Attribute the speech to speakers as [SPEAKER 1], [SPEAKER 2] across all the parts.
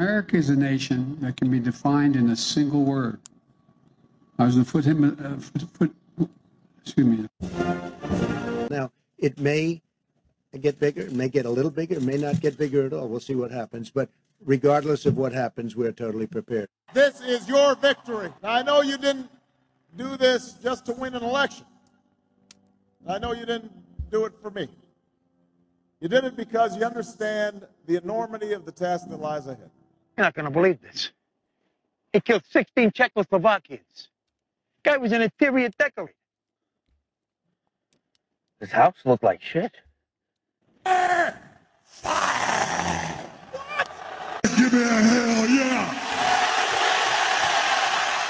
[SPEAKER 1] America is a nation that can be defined in a single word. I was going to put him, uh, foot, foot, excuse me.
[SPEAKER 2] Now, it may get bigger, it may get a little bigger, it may not get bigger at all. We'll see what happens. But regardless of what happens, we're totally prepared.
[SPEAKER 3] This is your victory. Now, I know you didn't do this just to win an election. I know you didn't do it for me. You did it because you understand the enormity of the task that lies ahead.
[SPEAKER 4] You're not going to believe this. He killed 16 Czechoslovakians. Guy was an interior decorator. His house looked like shit.
[SPEAKER 5] Give me a hell yeah.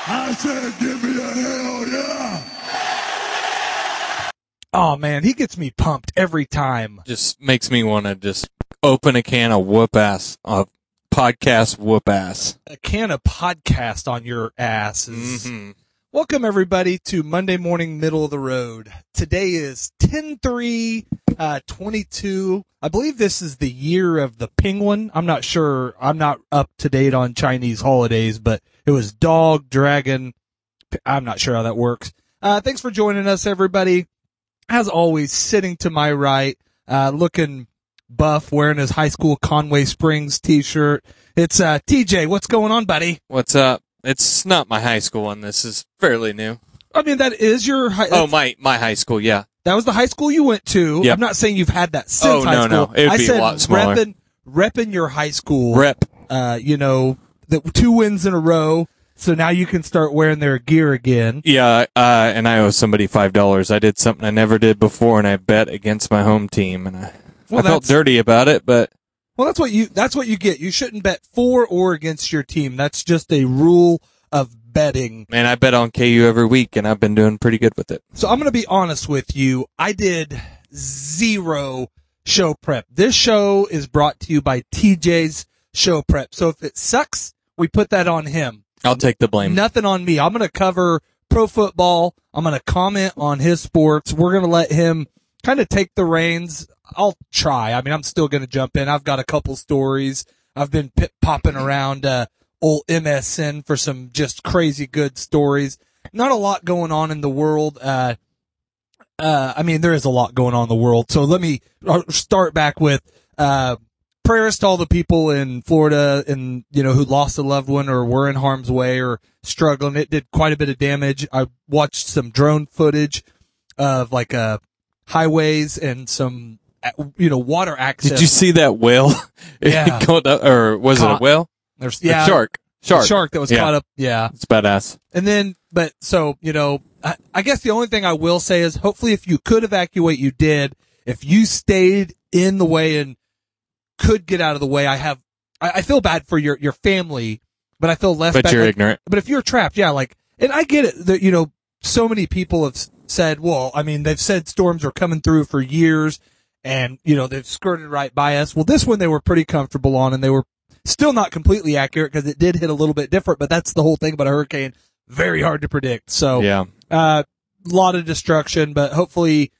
[SPEAKER 5] I said, give me a hell yeah.
[SPEAKER 6] Oh man, he gets me pumped every time.
[SPEAKER 7] Just makes me want to just open a can of whoop ass, of podcast whoop ass.
[SPEAKER 6] A can of podcast on your ass.
[SPEAKER 7] Mhm.
[SPEAKER 6] Welcome everybody to Monday morning middle of the road. Today is 10-3, uh, 22. I believe this is the year of the penguin. I'm not sure. I'm not up to date on Chinese holidays, but it was dog, dragon. I'm not sure how that works. Uh, thanks for joining us everybody. As always, sitting to my right, uh, looking buff, wearing his high school Conway Springs t-shirt. It's, uh, TJ. What's going on, buddy?
[SPEAKER 7] What's up? It's not my high school one. This is fairly new.
[SPEAKER 6] I mean, that is your high,
[SPEAKER 7] Oh, my, my high school. Yeah.
[SPEAKER 6] That was the high school you went to.
[SPEAKER 7] Yep.
[SPEAKER 6] I'm not saying you've had that since
[SPEAKER 7] Oh,
[SPEAKER 6] high
[SPEAKER 7] no,
[SPEAKER 6] school.
[SPEAKER 7] no. It would
[SPEAKER 6] I
[SPEAKER 7] be a
[SPEAKER 6] said
[SPEAKER 7] lot smaller.
[SPEAKER 6] repping, repping your high school.
[SPEAKER 7] Rep.
[SPEAKER 6] Uh, you know, the two wins in a row. So now you can start wearing their gear again.
[SPEAKER 7] Yeah. Uh, and I owe somebody $5. I did something I never did before and I bet against my home team and I,
[SPEAKER 6] Well,
[SPEAKER 7] I felt dirty about it, but
[SPEAKER 6] Well, that's what you, that's what you get. You shouldn't bet for or against your team. That's just a rule of betting.
[SPEAKER 7] man, I bet on KU every week and I've been doing pretty good with it.
[SPEAKER 6] So I'm going to be honest with you. I did zero show prep. This show is brought to you by TJ's show prep. So if it sucks, we put that on him.
[SPEAKER 7] I'll take the blame.
[SPEAKER 6] Nothing on me. I'm going to cover pro football. I'm going to comment on his sports. We're going to let him kind of take the reins. I'll try. I mean, I'm still going to jump in. I've got a couple stories. I've been pip popping around, uh, old MSN for some just crazy good stories. Not a lot going on in the world. Uh, uh, I mean, there is a lot going on in the world. So let me uh, start back with, uh, prayers to all the people in Florida and, you know, who lost a loved one or were in harm's way or struggling. It did quite a bit of damage. I watched some drone footage of like, uh, highways and some, you know, water access.
[SPEAKER 7] Did you see that whale?
[SPEAKER 6] Yeah.
[SPEAKER 7] Up- or was it a whale?
[SPEAKER 6] There's,
[SPEAKER 7] A
[SPEAKER 6] yeah.
[SPEAKER 7] shark. Shark.
[SPEAKER 6] Shark that was
[SPEAKER 7] Yeah.
[SPEAKER 6] caught up. Yeah.
[SPEAKER 7] It's badass.
[SPEAKER 6] And then, but so, you know, I, I guess the only thing I will say is hopefully if you could evacuate, you did. If you stayed in the way and could get out of the way, I have, I, I feel bad for your, your family, but I feel less
[SPEAKER 7] But
[SPEAKER 6] bad.
[SPEAKER 7] you're
[SPEAKER 6] like-
[SPEAKER 7] ignorant.
[SPEAKER 6] But if you're trapped, yeah, like, and I get it that, you know, so many people have said, well, I mean, they've said storms are coming through for years and, you know, they've skirted right by us. Well, this one they were pretty comfortable on and they were still not completely accurate because it did hit a little bit different, but that's the whole thing about a hurricane. Very hard to predict. So,
[SPEAKER 7] Yeah.
[SPEAKER 6] uh, lot of destruction, but hopefully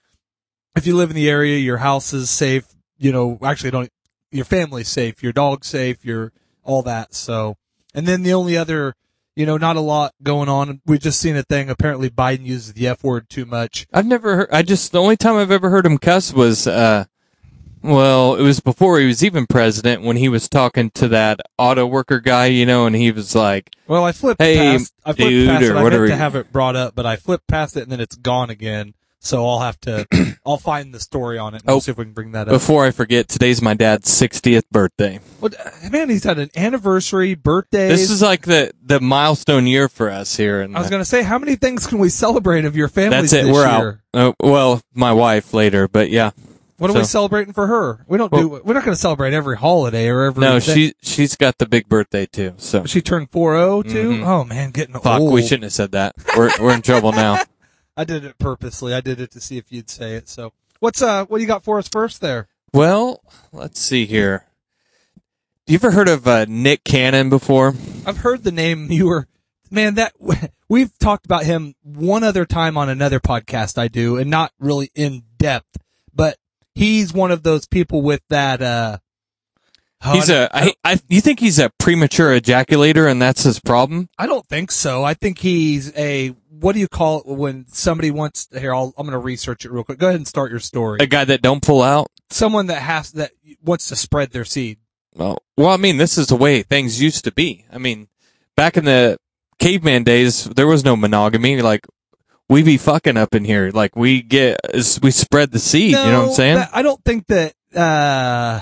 [SPEAKER 6] if you live in the area, your house is safe, you know, actually don't, your family's safe, your dog's safe, your, all that. So, and then the only other, you know, not a lot going on. We've just seen a thing. Apparently Biden uses the F word too much.
[SPEAKER 7] I've never heard, I just, the only time I've ever heard him cuss was, uh, well, it was before he was even president when he was talking to that auto worker guy, you know, and he was like,
[SPEAKER 6] Well, I flipped
[SPEAKER 7] Hey,
[SPEAKER 6] past, I flipped
[SPEAKER 7] dude,
[SPEAKER 6] past
[SPEAKER 7] or
[SPEAKER 6] it. I meant to have it brought up, but I flipped past it and then it's gone again. So I'll have to, I'll find the story on it and
[SPEAKER 7] Oh,
[SPEAKER 6] we'll see if we can bring that up.
[SPEAKER 7] before I forget, today's my dad's 60th birthday.
[SPEAKER 6] What, man, he's had an anniversary, birthday.
[SPEAKER 7] This is like the, the milestone year for us here. And
[SPEAKER 6] I was going to say, how many things can we celebrate of your family
[SPEAKER 7] that's it. We're
[SPEAKER 6] year?
[SPEAKER 7] out. Uh, well, my wife later, but yeah.
[SPEAKER 6] What are we celebrating for her? We don't do. We're not going to celebrate every holiday or every.
[SPEAKER 7] No,
[SPEAKER 6] thing.
[SPEAKER 7] she, she's got the big birthday too. So
[SPEAKER 6] she turned four zero too.
[SPEAKER 7] Mhm.
[SPEAKER 6] Oh man, getting
[SPEAKER 7] fuck,
[SPEAKER 6] old.
[SPEAKER 7] we shouldn't have said that. We're, we're in trouble now.
[SPEAKER 6] I did it purposely. I did it to see if you'd say it. So, what's uh, what do you got for us first there?
[SPEAKER 7] Well, let's see here. You ever heard of uh, Nick Cannon before?
[SPEAKER 6] I've heard the name. You were, man. That we've talked about him one other time on another podcast I do, and not really in depth, but he's one of those people with that. uh Oh,
[SPEAKER 7] He's a.
[SPEAKER 6] I
[SPEAKER 7] I, you think he's a premature ejaculator, and that's his problem?
[SPEAKER 6] I don't think so. I think he's a what do you call it when somebody wants here? I'll, I'm going to research it real quick. Go ahead and start your story.
[SPEAKER 7] A guy that don't pull out.
[SPEAKER 6] Someone that has that wants to spread their seed.
[SPEAKER 7] Well, well, I mean, this is the way things used to be. I mean, back in the caveman days, there was no monogamy. Like, we be fucking up in here. Like, we get, we spread the seed. you know what I'm saying?
[SPEAKER 6] I don't think that uh,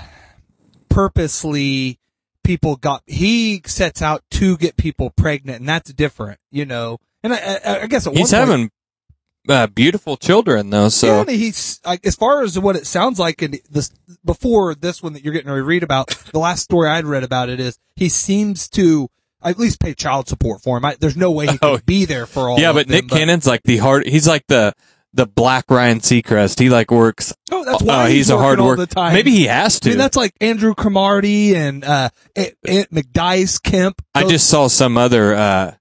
[SPEAKER 6] purposely people got. He sets out to get people pregnant, and that's different, you know. And I, I, I guess at
[SPEAKER 7] He's
[SPEAKER 6] point,
[SPEAKER 7] having uh, beautiful children, though. So
[SPEAKER 6] Yeah, he's like, as far as what it sounds like, and this before this one that you're getting to read about, the last story I'd read about it is he seems to at least pay child support for him. I, there's no way he
[SPEAKER 7] Oh.
[SPEAKER 6] could be there for all.
[SPEAKER 7] yeah, but
[SPEAKER 6] them,
[SPEAKER 7] Nick Cannon's like the hard. He's like the the black Ryan Seacrest. He like works.
[SPEAKER 6] Oh, that's
[SPEAKER 7] uh,
[SPEAKER 6] why
[SPEAKER 7] he's,
[SPEAKER 6] he's
[SPEAKER 7] a hard worker. Maybe he has to.
[SPEAKER 6] I mean, that's like Andrew Cromartie and uh, Aunt, Aunt McDice Kemp.
[SPEAKER 7] I just saw some other uh,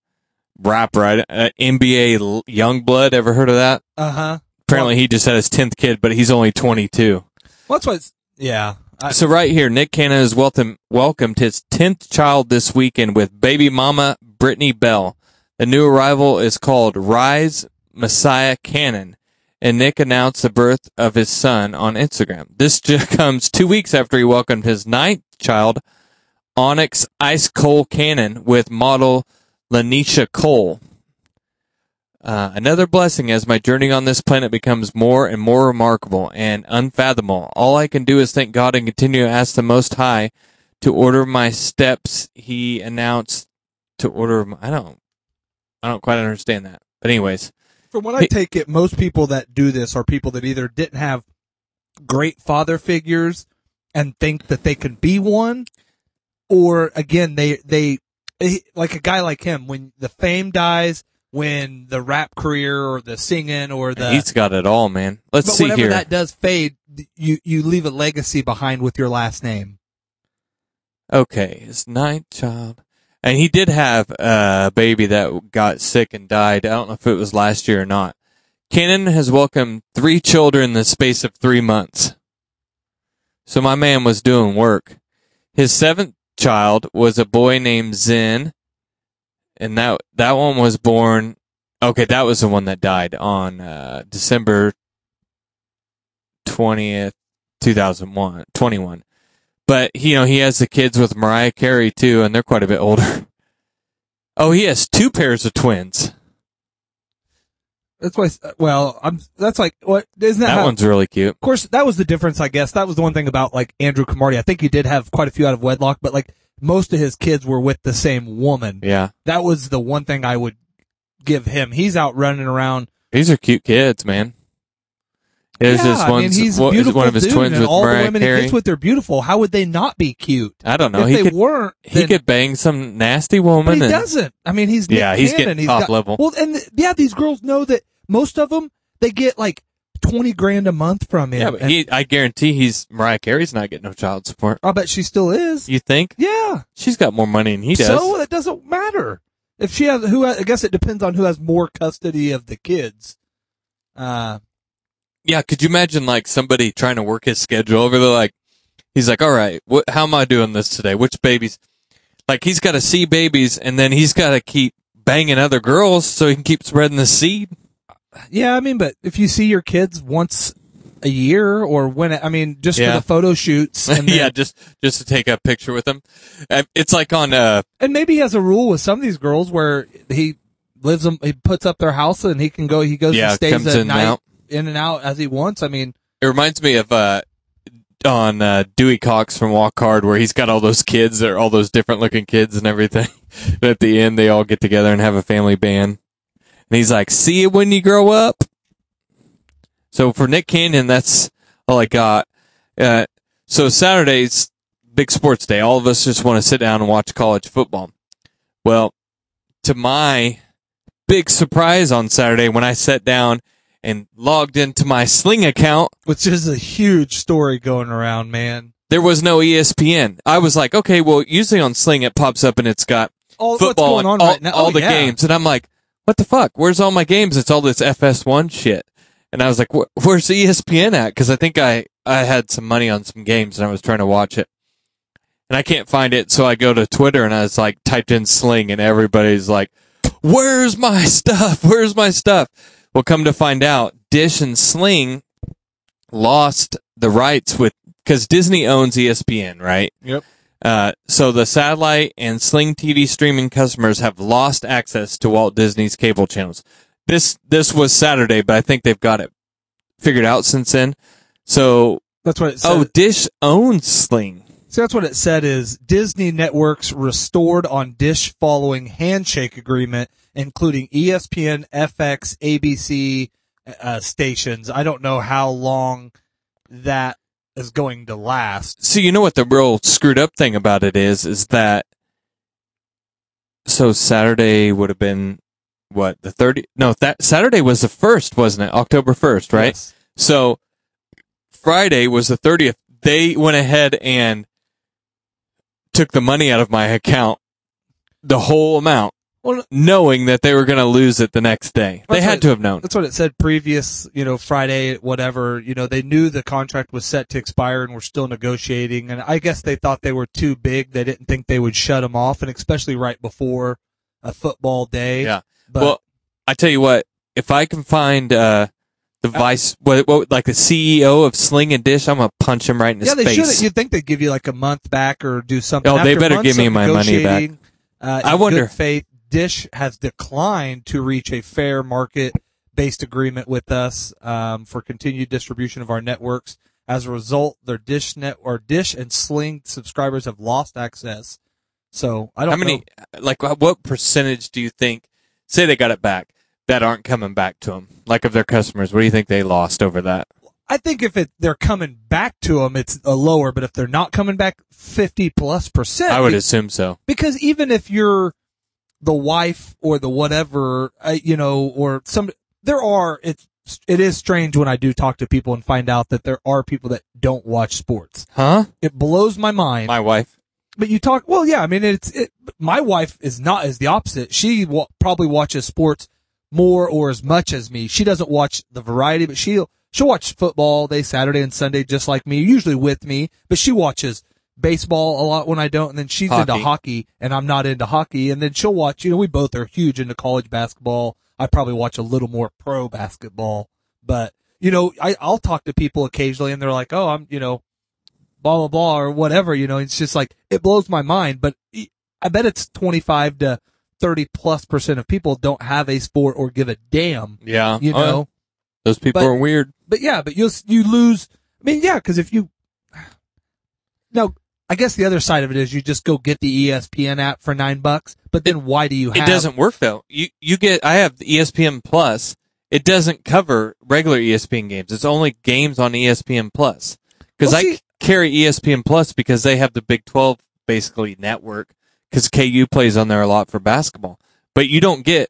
[SPEAKER 7] rapper, uh, NBA Youngblood. Ever heard of that?
[SPEAKER 6] uh huh.
[SPEAKER 7] Apparently, he just had his tenth kid, but he's only twenty two.
[SPEAKER 6] Well, that's what. It's, yeah. I,
[SPEAKER 7] So right here, Nick Cannon has welcome, welcomed his 10th child this weekend with baby mama Brittany Bell. The new arrival is called Rise Messiah Cannon, and Nick announced the birth of his son on Instagram. This just comes two weeks after he welcomed his ninth child, Onyx Ice Cole Cannon, with model Lanisha Cole. Uh, another blessing as my journey on this planet becomes more and more remarkable and unfathomable. All I can do is thank God and continue to ask the Most High to order my steps. He announced to order. My, I don't. I don't quite understand that. But anyways,
[SPEAKER 6] from what I take it, most people that do this are people that either didn't have great father figures and think that they can be one, or again, they they eh, like a guy like him when the fame dies, when the rap career or the singing or the
[SPEAKER 7] he's got it all, man. Let's see
[SPEAKER 6] whenever
[SPEAKER 7] here.
[SPEAKER 6] that does fade, you you leave a legacy behind with your last name.
[SPEAKER 7] Okay, it's night child. And he did have a baby that got sick and died. I don't know if it was last year or not. Cannon has welcomed three children in the space of three months. So my man was doing work. His seventh child was a boy named Zen. And that, that one was born, okay, that was the one that died on, uh, December 20th, 2001, 21. But you know he has the kids with Mariah Carey too, and they're quite a bit older. Oh, he has two pairs of twins.
[SPEAKER 6] That's why. Well, I'm. That's like what isn't that?
[SPEAKER 7] That
[SPEAKER 6] how-
[SPEAKER 7] one's really cute.
[SPEAKER 6] Of course, that was the difference, I guess. That was the one thing about like Andrew Cromartie. I think he did have quite a few out of wedlock, but like most of his kids were with the same woman.
[SPEAKER 7] Yeah,
[SPEAKER 6] That was the one thing I would give him. He's out running around.
[SPEAKER 7] these are cute kids, man. There's
[SPEAKER 6] yeah,
[SPEAKER 7] this
[SPEAKER 6] I mean, he's beautiful
[SPEAKER 7] one of his
[SPEAKER 6] dude,
[SPEAKER 7] twins
[SPEAKER 6] and
[SPEAKER 7] with
[SPEAKER 6] all the
[SPEAKER 7] Mariah
[SPEAKER 6] women he
[SPEAKER 7] Carey.
[SPEAKER 6] gets with, they're beautiful. How would they not be cute?
[SPEAKER 7] I don't know.
[SPEAKER 6] if
[SPEAKER 7] He
[SPEAKER 6] they
[SPEAKER 7] could
[SPEAKER 6] weren't,
[SPEAKER 7] he
[SPEAKER 6] then-
[SPEAKER 7] could bang some nasty
[SPEAKER 6] But
[SPEAKER 7] woman.
[SPEAKER 6] he
[SPEAKER 7] and,
[SPEAKER 6] doesn't. I mean, he's Nick
[SPEAKER 7] Yeah, he's
[SPEAKER 6] Cannon.
[SPEAKER 7] getting
[SPEAKER 6] He's
[SPEAKER 7] top
[SPEAKER 6] got-
[SPEAKER 7] level.
[SPEAKER 6] Well, and th- yeah, these girls know that most of them they get like twenty grand a month from him.
[SPEAKER 7] Yeah, but
[SPEAKER 6] and
[SPEAKER 7] he. I guarantee he's Mariah Carey's not getting no child support.
[SPEAKER 6] I bet she still is.
[SPEAKER 7] You think?
[SPEAKER 6] Yeah.
[SPEAKER 7] She's got more money than he does.
[SPEAKER 6] So it doesn't matter if she has who. I guess it depends on who has more custody of the kids. Uh,
[SPEAKER 7] Yeah, could you imagine like somebody trying to work his schedule over there? Like, he's like, all right, what, how am I doing this today? Which babies? Like, he's got to see babies and then he's got to keep banging other girls so he can keep spreading the seed.
[SPEAKER 6] yeah, I mean, but if you see your kids once a year or when, I mean, just
[SPEAKER 7] Yeah.
[SPEAKER 6] for the photo shoots, and
[SPEAKER 7] yeah, just, just to take a picture with them. It's like on, uh,
[SPEAKER 6] and maybe he has a rule with some of these girls where he lives them, he puts up their house and he can go, he goes
[SPEAKER 7] Yeah,
[SPEAKER 6] and stays at night,
[SPEAKER 7] out.
[SPEAKER 6] In and out as he wants. I mean,
[SPEAKER 7] it reminds me of, uh, on, uh, Dewey Cox from Walk Hard where he's got all those kids, they're all those different looking kids and everything. and at the end, they all get together and have a family band. And he's like, see you when you grow up. So for Nick Cannon, that's all I got. Uh, so Saturday's big sports day. All of us just want to sit down and watch college football. Well, to my big surprise on Saturday when I sat down and logged into my Sling account,
[SPEAKER 6] which is a huge story going around, man.
[SPEAKER 7] there was no ESPN. I was like, okay, well, usually on Sling it pops up and it's got
[SPEAKER 6] All
[SPEAKER 7] football and
[SPEAKER 6] on
[SPEAKER 7] all,
[SPEAKER 6] right now?
[SPEAKER 7] all
[SPEAKER 6] Oh,
[SPEAKER 7] the
[SPEAKER 6] yeah.
[SPEAKER 7] games. And I'm like, what the fuck? Where's all my games? It's all this FS1 shit. And I was like, where's ESPN at? Cause I think I, I had some money on some games and I was trying to watch it. and I can't find it, so I go to Twitter and I was like typed in Sling, and everybody's like, "Where's my stuff? Where's my stuff?" Well, come to find out, Dish and Sling lost the rights with because Disney owns ESPN, right?
[SPEAKER 6] Yep.
[SPEAKER 7] Uh, so the satellite and Sling TV streaming customers have lost access to Walt Disney's cable channels. This this was Saturday, but I think they've got it figured out since then. So
[SPEAKER 6] That's what it said.
[SPEAKER 7] oh, Dish owns Sling.
[SPEAKER 6] See, that's what it said is Disney Networks restored on Dish following handshake agreement, including ESPN, FX, ABC uh, stations. I don't know how long that is going to last.
[SPEAKER 7] So you know what the real screwed up thing about it is, is that so Saturday would have been what the thirty? No, that Saturday was the first, wasn't it? October first, right?
[SPEAKER 6] Yes.
[SPEAKER 7] So Friday was the 30th. They went ahead and took the money out of my account, the whole amount,
[SPEAKER 6] Well,
[SPEAKER 7] knowing that they were going to lose it the next day. They had to have known.
[SPEAKER 6] That's what it said previous, you know, Friday, whatever, you know, they knew the contract was set to expire and were still negotiating. And I guess they thought they were too big. They didn't think they would shut them off. And especially right before a football day.
[SPEAKER 7] Yeah.
[SPEAKER 6] But
[SPEAKER 7] well, I tell you what, if I can find, uh, the vice, what, what, like the CEO of Sling and Dish, I'm going to punch him right in his
[SPEAKER 6] yeah, they
[SPEAKER 7] face.
[SPEAKER 6] should. You'd think they'd give you like a month back or do something.
[SPEAKER 7] Oh, they better give me my money back.
[SPEAKER 6] Uh,
[SPEAKER 7] I wonder-
[SPEAKER 6] faith, Dish has declined to reach a fair market-based agreement with us um, for continued distribution of our networks. As a result, their Dish net or Dish and Sling subscribers have lost access. So I don't
[SPEAKER 7] How many,
[SPEAKER 6] know.
[SPEAKER 7] like, what percentage do you think, say they got it back, that aren't coming back to them? Like of their customers, what do you think they lost over that?
[SPEAKER 6] I think if it they're coming back to them, it's a lower. But if they're not coming back, fifty plus percent.
[SPEAKER 7] I would assume so.
[SPEAKER 6] because even if you're the wife or the whatever, uh, you know, or some, there are, it's, it is strange when I do talk to people and find out that there are people that don't watch sports.
[SPEAKER 7] Huh?
[SPEAKER 6] It blows my mind.
[SPEAKER 7] My wife.
[SPEAKER 6] but you talk, well, yeah, I mean, it's, it, my wife is not as the opposite. She wa- probably watches sports more or as much as me. She doesn't watch the variety, but she'll, she'll watch football day, Saturday and Sunday, just like me, usually with me, but she watches baseball a lot when I don't. And then she's into
[SPEAKER 7] Hockey.
[SPEAKER 6] hockey and I'm not into hockey. And then she'll watch, you know, we both are huge into college basketball. I probably watch a little more pro basketball, but you know, I, I'll talk to people occasionally and they're like, Oh, I'm, you know, blah, blah, blah, or whatever, you know, it's just like, it blows my mind, but I bet it's 25 to 30 plus percent of people don't have a sport or give a damn,
[SPEAKER 7] Yeah.
[SPEAKER 6] you
[SPEAKER 7] Oh,
[SPEAKER 6] know?
[SPEAKER 7] Those people
[SPEAKER 6] But-
[SPEAKER 7] are weird.
[SPEAKER 6] but yeah, but you'll you lose. I mean, yeah, because if you no, I guess the other side of it is you just go get the ESPN app for nine bucks. But then why do you have?
[SPEAKER 7] It doesn't work though. You you get I have the ESPN Plus. It doesn't cover regular ESPN games. It's only games on ESPN Plus. Because
[SPEAKER 6] Well,
[SPEAKER 7] I
[SPEAKER 6] see-
[SPEAKER 7] c- carry ESPN Plus because they have the Big 12 basically network because KU plays on there a lot for basketball. But you don't get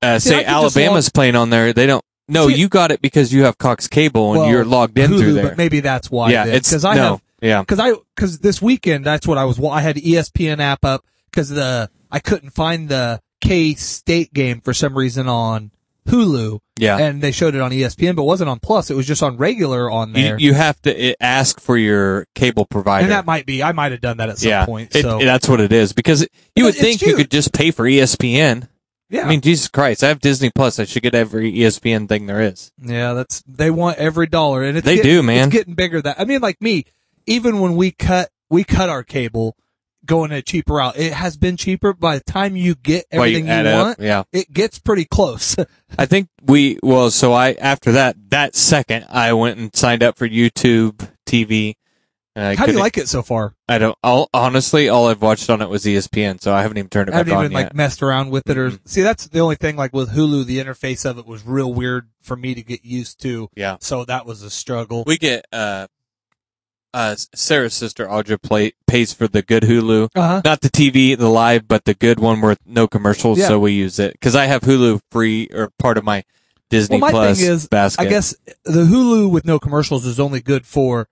[SPEAKER 7] uh,
[SPEAKER 6] See,
[SPEAKER 7] say Alabama's
[SPEAKER 6] log-
[SPEAKER 7] playing on there. They don't. No,
[SPEAKER 6] See-
[SPEAKER 7] you got it because you have Cox Cable and
[SPEAKER 6] Well,
[SPEAKER 7] you're logged in
[SPEAKER 6] Hulu,
[SPEAKER 7] through there.
[SPEAKER 6] But maybe that's why.
[SPEAKER 7] yeah,
[SPEAKER 6] then,
[SPEAKER 7] it's
[SPEAKER 6] because I
[SPEAKER 7] no,
[SPEAKER 6] have
[SPEAKER 7] yeah.
[SPEAKER 6] because I because this weekend that's what I was. I had ESPN app up because the I couldn't find the K State game for some reason on Hulu.
[SPEAKER 7] Yeah.
[SPEAKER 6] and they showed it on ESPN, but it wasn't on Plus. It was just on regular on
[SPEAKER 7] You,
[SPEAKER 6] there.
[SPEAKER 7] you have to uh, ask for your cable provider.
[SPEAKER 6] and that might be I might have done that at some
[SPEAKER 7] yeah,
[SPEAKER 6] point.
[SPEAKER 7] it-
[SPEAKER 6] So
[SPEAKER 7] that's what it is because you would
[SPEAKER 6] it's
[SPEAKER 7] think you could just pay for ESPN.
[SPEAKER 6] yeah,
[SPEAKER 7] I mean, Jesus Christ, I have Disney Plus. I should get every ESPN thing there is.
[SPEAKER 6] Yeah, that's they want every dollar, and it's
[SPEAKER 7] They
[SPEAKER 6] getting-
[SPEAKER 7] do, man.
[SPEAKER 6] It's getting bigger. That I mean, like me, even when we cut we cut our cable, going a cheaper route, it has been cheaper. By the time you get everything you,
[SPEAKER 7] add up,
[SPEAKER 6] want,
[SPEAKER 7] yeah.
[SPEAKER 6] it gets pretty close.
[SPEAKER 7] I think we well. So I after that that second, I went and signed up for YouTube TV. Uh,
[SPEAKER 6] How do you like it so far?
[SPEAKER 7] I don't. I'll, honestly, all I've watched on it was ESPN, so I haven't even turned it
[SPEAKER 6] I haven't
[SPEAKER 7] on
[SPEAKER 6] even
[SPEAKER 7] yet.
[SPEAKER 6] like messed around with it, or
[SPEAKER 7] Mhm.
[SPEAKER 6] see that's the only thing. Like with Hulu, the interface of it was real weird for me to get used to.
[SPEAKER 7] yeah,
[SPEAKER 6] So that was a struggle.
[SPEAKER 7] we get uh, uh, Sarah's sister Audra play, pays for the good Hulu.
[SPEAKER 6] Uh huh.
[SPEAKER 7] not the TV, the live, but the good one with no commercials.
[SPEAKER 6] Yeah.
[SPEAKER 7] So we use it because I have Hulu free or part of my Disney
[SPEAKER 6] Well, my
[SPEAKER 7] Plus
[SPEAKER 6] thing is,
[SPEAKER 7] basket.
[SPEAKER 6] I guess the Hulu with no commercials is only good for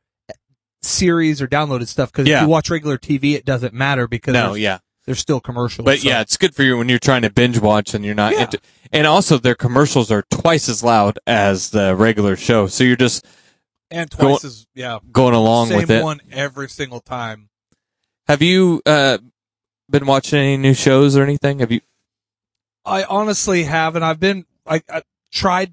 [SPEAKER 6] series or downloaded stuff because
[SPEAKER 7] Yeah.
[SPEAKER 6] if you watch regular TV, it doesn't matter because
[SPEAKER 7] no,
[SPEAKER 6] there's,
[SPEAKER 7] yeah,
[SPEAKER 6] there's still commercials.
[SPEAKER 7] but
[SPEAKER 6] so-
[SPEAKER 7] yeah, it's good for you when you're trying to binge watch and you're not.
[SPEAKER 6] Yeah.
[SPEAKER 7] Into, and also, their commercials are twice as loud as the regular show, so you're just
[SPEAKER 6] and twice as yeah,
[SPEAKER 7] going along
[SPEAKER 6] same
[SPEAKER 7] with it.
[SPEAKER 6] one every single time.
[SPEAKER 7] Have you uh, been watching any new shows or anything? Have you?
[SPEAKER 6] I honestly haven't. I've been like I tried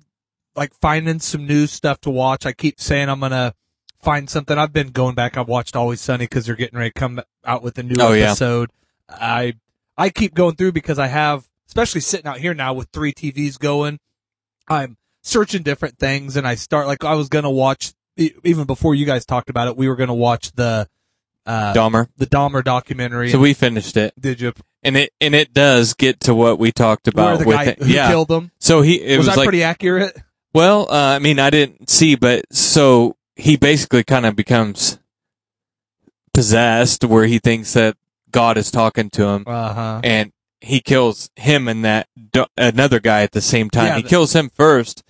[SPEAKER 6] like finding some new stuff to watch. I keep saying I'm gonna find something. I've been going back. I've watched Always Sunny because they're getting ready to come out with a new
[SPEAKER 7] Oh, yeah.
[SPEAKER 6] episode. I I keep going through because I have, especially sitting out here now with three TVs going. I'm searching different things, and I start like I was gonna watch even before you guys talked about it. We were gonna watch the uh,
[SPEAKER 7] Dahmer.
[SPEAKER 6] the Dahmer documentary.
[SPEAKER 7] So we finished it,
[SPEAKER 6] did you
[SPEAKER 7] and it and it does get to what we talked
[SPEAKER 6] where
[SPEAKER 7] about
[SPEAKER 6] the
[SPEAKER 7] with
[SPEAKER 6] guy who
[SPEAKER 7] yeah.
[SPEAKER 6] killed him?
[SPEAKER 7] So he it
[SPEAKER 6] was,
[SPEAKER 7] was,
[SPEAKER 6] that
[SPEAKER 7] like
[SPEAKER 6] pretty accurate?
[SPEAKER 7] well, uh, I mean, I didn't see, but so he basically kind of becomes possessed, where he thinks that God is talking to him,
[SPEAKER 6] Uh huh.
[SPEAKER 7] and he kills him and that d- another guy at the same time.
[SPEAKER 6] Yeah,
[SPEAKER 7] he
[SPEAKER 6] the-
[SPEAKER 7] kills him first.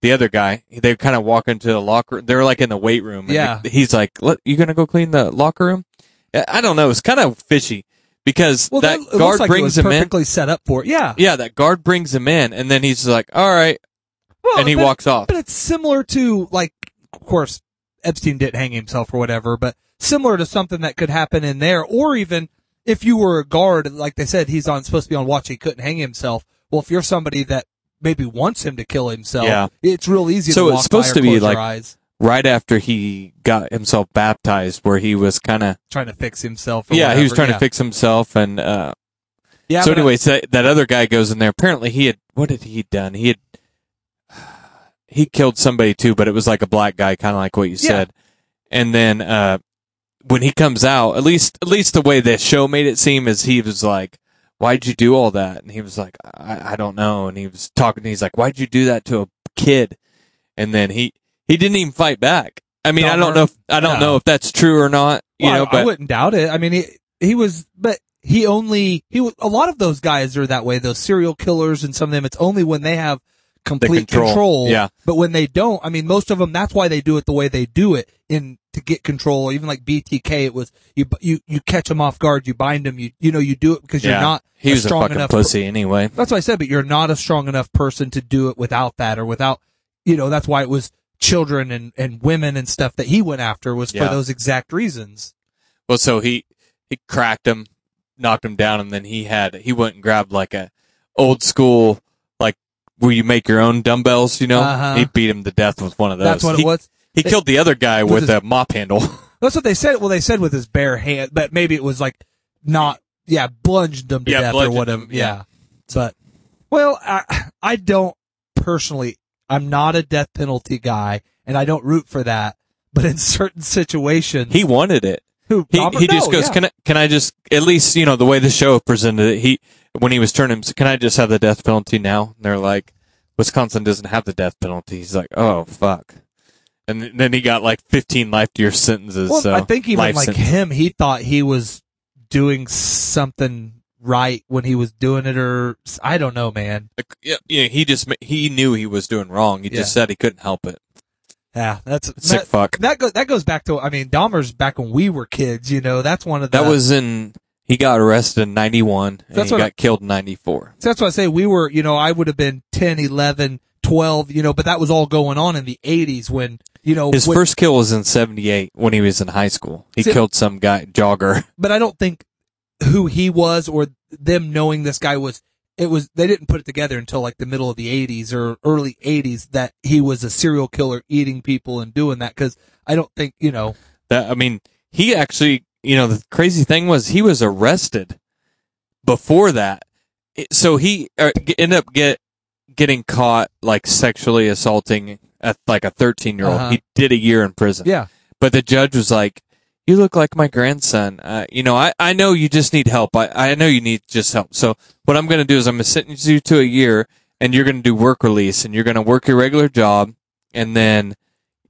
[SPEAKER 7] The other guy, they kind of walk into the locker. They're like in the weight room.
[SPEAKER 6] Yeah.
[SPEAKER 7] the- he's like, "Let you gonna go clean the locker room?" I- don't know. It's kind of fishy because
[SPEAKER 6] Well,
[SPEAKER 7] that
[SPEAKER 6] that,
[SPEAKER 7] guard
[SPEAKER 6] like
[SPEAKER 7] brings him in.
[SPEAKER 6] perfectly set up for it. Yeah.
[SPEAKER 7] Yeah, that guard brings him in, and then he's like, "All right,"
[SPEAKER 6] Well,
[SPEAKER 7] and he
[SPEAKER 6] but-
[SPEAKER 7] walks off.
[SPEAKER 6] But it's similar to like, of course, Epstein didn't hang himself or whatever, but similar to something that could happen in there, or even if you were a guard, like they said, he's on supposed to be on watch, he couldn't hang himself. Well, if you're somebody that maybe wants him to kill himself,
[SPEAKER 7] Yeah.
[SPEAKER 6] it's real easy
[SPEAKER 7] So
[SPEAKER 6] to
[SPEAKER 7] it's supposed to be like- right after he got himself baptized, where he was kind of
[SPEAKER 6] trying to fix himself.
[SPEAKER 7] Yeah, he was trying
[SPEAKER 6] yeah.
[SPEAKER 7] to fix himself, and uh,
[SPEAKER 6] Yeah,
[SPEAKER 7] so
[SPEAKER 6] I-
[SPEAKER 7] anyways, that, that other guy goes in there. Apparently, he had what had he done? He had he killed somebody too, but it was like a black guy, kind of like what you
[SPEAKER 6] Yeah.
[SPEAKER 7] said. And then uh, when he comes out, at least at least the way the show made it seem is he was like, "Why'd you do all that?" And he was like, "I, I don't know." And he was talking. To me, he's like, "Why'd you do that to a kid?" And then he he didn't even fight back. I mean, I don't know if I don't
[SPEAKER 6] No.
[SPEAKER 7] know if that's true or not. You
[SPEAKER 6] Well,
[SPEAKER 7] know,
[SPEAKER 6] I,
[SPEAKER 7] but
[SPEAKER 6] I wouldn't doubt it. I mean, he he was, but he only he was- a lot of those guys are that way. Those serial killers and some of them, it's only when they have complete
[SPEAKER 7] control.
[SPEAKER 6] control.
[SPEAKER 7] Yeah.
[SPEAKER 6] But when they don't, I mean, most of them, that's why they do it the way they do it in to get control. Even like BTK, it was you you you catch them off guard, you bind them, you you know you do it because you're not
[SPEAKER 7] he
[SPEAKER 6] a
[SPEAKER 7] was a
[SPEAKER 6] strong
[SPEAKER 7] fucking
[SPEAKER 6] enough
[SPEAKER 7] pussy anyway.
[SPEAKER 6] that's what I said, but you're not a strong enough person to do it without that or without, you know, that's why it was children and, and women and stuff that he went after was
[SPEAKER 7] Yeah.
[SPEAKER 6] for those exact reasons.
[SPEAKER 7] Well, so he he cracked him, knocked him down, and then he had he went and grabbed like a old school like where you make your own dumbbells. You know,
[SPEAKER 6] Uh-huh.
[SPEAKER 7] he beat him to death with one of those.
[SPEAKER 6] That's what
[SPEAKER 7] he,
[SPEAKER 6] it was.
[SPEAKER 7] He killed the other guy
[SPEAKER 6] With
[SPEAKER 7] with,
[SPEAKER 6] his-
[SPEAKER 7] a mop handle.
[SPEAKER 6] That's what they said. Well, they said with his bare hand, but maybe it was like not, yeah, bludgeoned them to
[SPEAKER 7] Yeah,
[SPEAKER 6] death or whatever.
[SPEAKER 7] him,
[SPEAKER 6] yeah.
[SPEAKER 7] yeah.
[SPEAKER 6] But, well, I, I don't personally, I'm not a death penalty guy and I don't root for that. But in certain situations,
[SPEAKER 7] he wanted it.
[SPEAKER 6] who,
[SPEAKER 7] He he just goes,
[SPEAKER 6] yeah.
[SPEAKER 7] can I can I just at least you know the way the show presented it. He when he was turning, can I just have the death penalty now? And they're like, Wisconsin doesn't have the death penalty. He's like, oh fuck. And then he got like 15 life year sentences.
[SPEAKER 6] Well,
[SPEAKER 7] so
[SPEAKER 6] I think even like
[SPEAKER 7] sentence.
[SPEAKER 6] him, he thought he was doing something right when he was doing it, or I don't know, man.
[SPEAKER 7] Yeah, yeah, he just he knew he was doing wrong. He
[SPEAKER 6] Yeah.
[SPEAKER 7] just said he couldn't help it.
[SPEAKER 6] Yeah, that's
[SPEAKER 7] Sick
[SPEAKER 6] that,
[SPEAKER 7] fuck.
[SPEAKER 6] that goes that goes back to I mean Dahmer's back when we were kids. You know, that's one of the
[SPEAKER 7] That was in. He got arrested in '91 and
[SPEAKER 6] That's
[SPEAKER 7] he
[SPEAKER 6] what I-
[SPEAKER 7] got killed in '94.
[SPEAKER 6] So that's why I say we were, you know, I would have been 10, 11, 12, you know, but that was all going on in the 80s when, you know,
[SPEAKER 7] His
[SPEAKER 6] when-
[SPEAKER 7] first kill was in '78 when he was in high school. He
[SPEAKER 6] See-
[SPEAKER 7] killed some guy jogger.
[SPEAKER 6] but I don't think who he was or them knowing this guy was, it was, they didn't put it together until like the middle of the 80s or early 80s that he was a serial killer eating people and doing that. Cause I don't think, you know,
[SPEAKER 7] That I mean, he actually, you know, the crazy thing was he was arrested before that. So he uh, ended up get getting caught like sexually assaulting a, like a 13 year old.
[SPEAKER 6] Uh-huh.
[SPEAKER 7] He did a year in prison.
[SPEAKER 6] yeah.
[SPEAKER 7] But the judge was like, "You look like my grandson. Uh, you know, I, I know you just need help. I, I know you need just help. So what I'm going to do is I'm going to sentence you to a year, and you're going to do work release, and you're going to work your regular job, and then,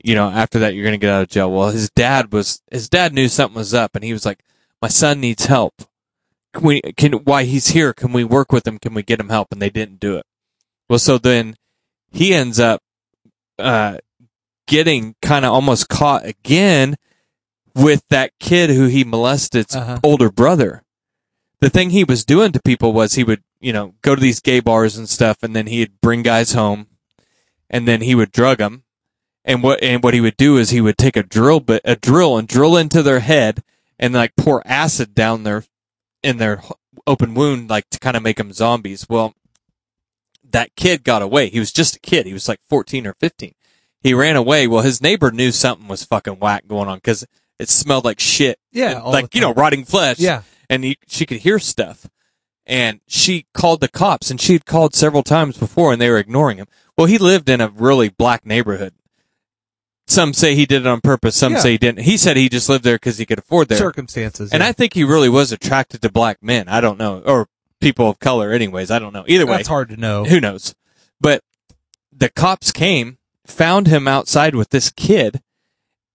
[SPEAKER 7] you know, after that you're going to get out of jail." Well, his dad was his dad knew something was up, and he was like, "My son needs help. Can we can why he's here? Can we work with him? Can we get him help?" And they didn't do it. Well, so then he ends up uh, getting kind of almost caught again with that kid who he molested's
[SPEAKER 6] Uh-huh.
[SPEAKER 7] older brother. The thing he was doing to people was he would, you know, go to these gay bars and stuff, and then he'd bring guys home, and then he would drug them. And what and what he would do is he would take a drill bit, a drill, and drill into their head, and like pour acid down their in their open wound, like to kind of make them zombies. Well, that kid got away. He was just a kid. He was like 14 or 15. He ran away. Well, his neighbor knew something was fucking whack going on because it smelled like shit.
[SPEAKER 6] Yeah,
[SPEAKER 7] like you know, rotting flesh.
[SPEAKER 6] Yeah.
[SPEAKER 7] and he, she could hear stuff. And she called the cops, and she had called several times before, and they were ignoring him. Well, he lived in a really black neighborhood. Some say he did it on purpose. Some
[SPEAKER 6] Yeah.
[SPEAKER 7] say he didn't. He said he just lived there because he could afford there.
[SPEAKER 6] Circumstances.
[SPEAKER 7] And
[SPEAKER 6] yeah.
[SPEAKER 7] I think he really was attracted to black men. I don't know, or people of color, anyways. I don't know. Either way,
[SPEAKER 6] that's hard to know.
[SPEAKER 7] who knows? But the cops came, found him outside with this kid,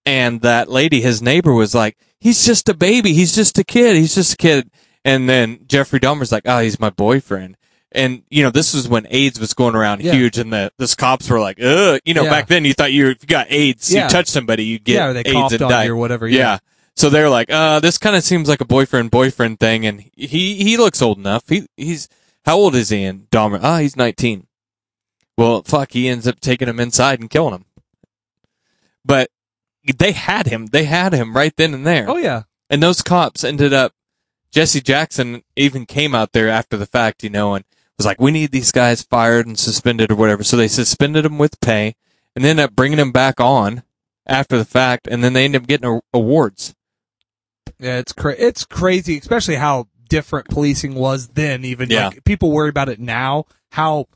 [SPEAKER 7] and that lady, his neighbor, was like, "He's just a baby. He's just a kid. He's just a kid." And then Jeffrey Dahmer's like, "Oh, he's my boyfriend." And you know, this was when AIDS was going around
[SPEAKER 6] Yeah.
[SPEAKER 7] huge, and the this cops were like, "Ugh." You know,
[SPEAKER 6] Yeah.
[SPEAKER 7] back then you thought you if you got AIDS,
[SPEAKER 6] Yeah.
[SPEAKER 7] you touch somebody, you get
[SPEAKER 6] yeah, they
[SPEAKER 7] AIDS and
[SPEAKER 6] on
[SPEAKER 7] die.
[SPEAKER 6] or whatever.
[SPEAKER 7] Yeah. So they're like, uh, this kind of seems like a boyfriend boyfriend thing, and he he looks old enough. He he's how old is he in Dahmer? Ah, he's nineteen. Well, fuck, he ends up taking him inside and killing him. But they had him. They had him right then and there.
[SPEAKER 6] Oh yeah.
[SPEAKER 7] And those cops ended up. Jesse Jackson even came out there after the fact, you know, and was like, "We need these guys fired and suspended or whatever." So they suspended him with pay, and then ended up bringing him back on after the fact, and then they ended up getting a- awards.
[SPEAKER 6] Yeah, it's cra- it's crazy, especially how different policing was then. Even
[SPEAKER 7] Yeah.
[SPEAKER 6] like, people worry about it now, how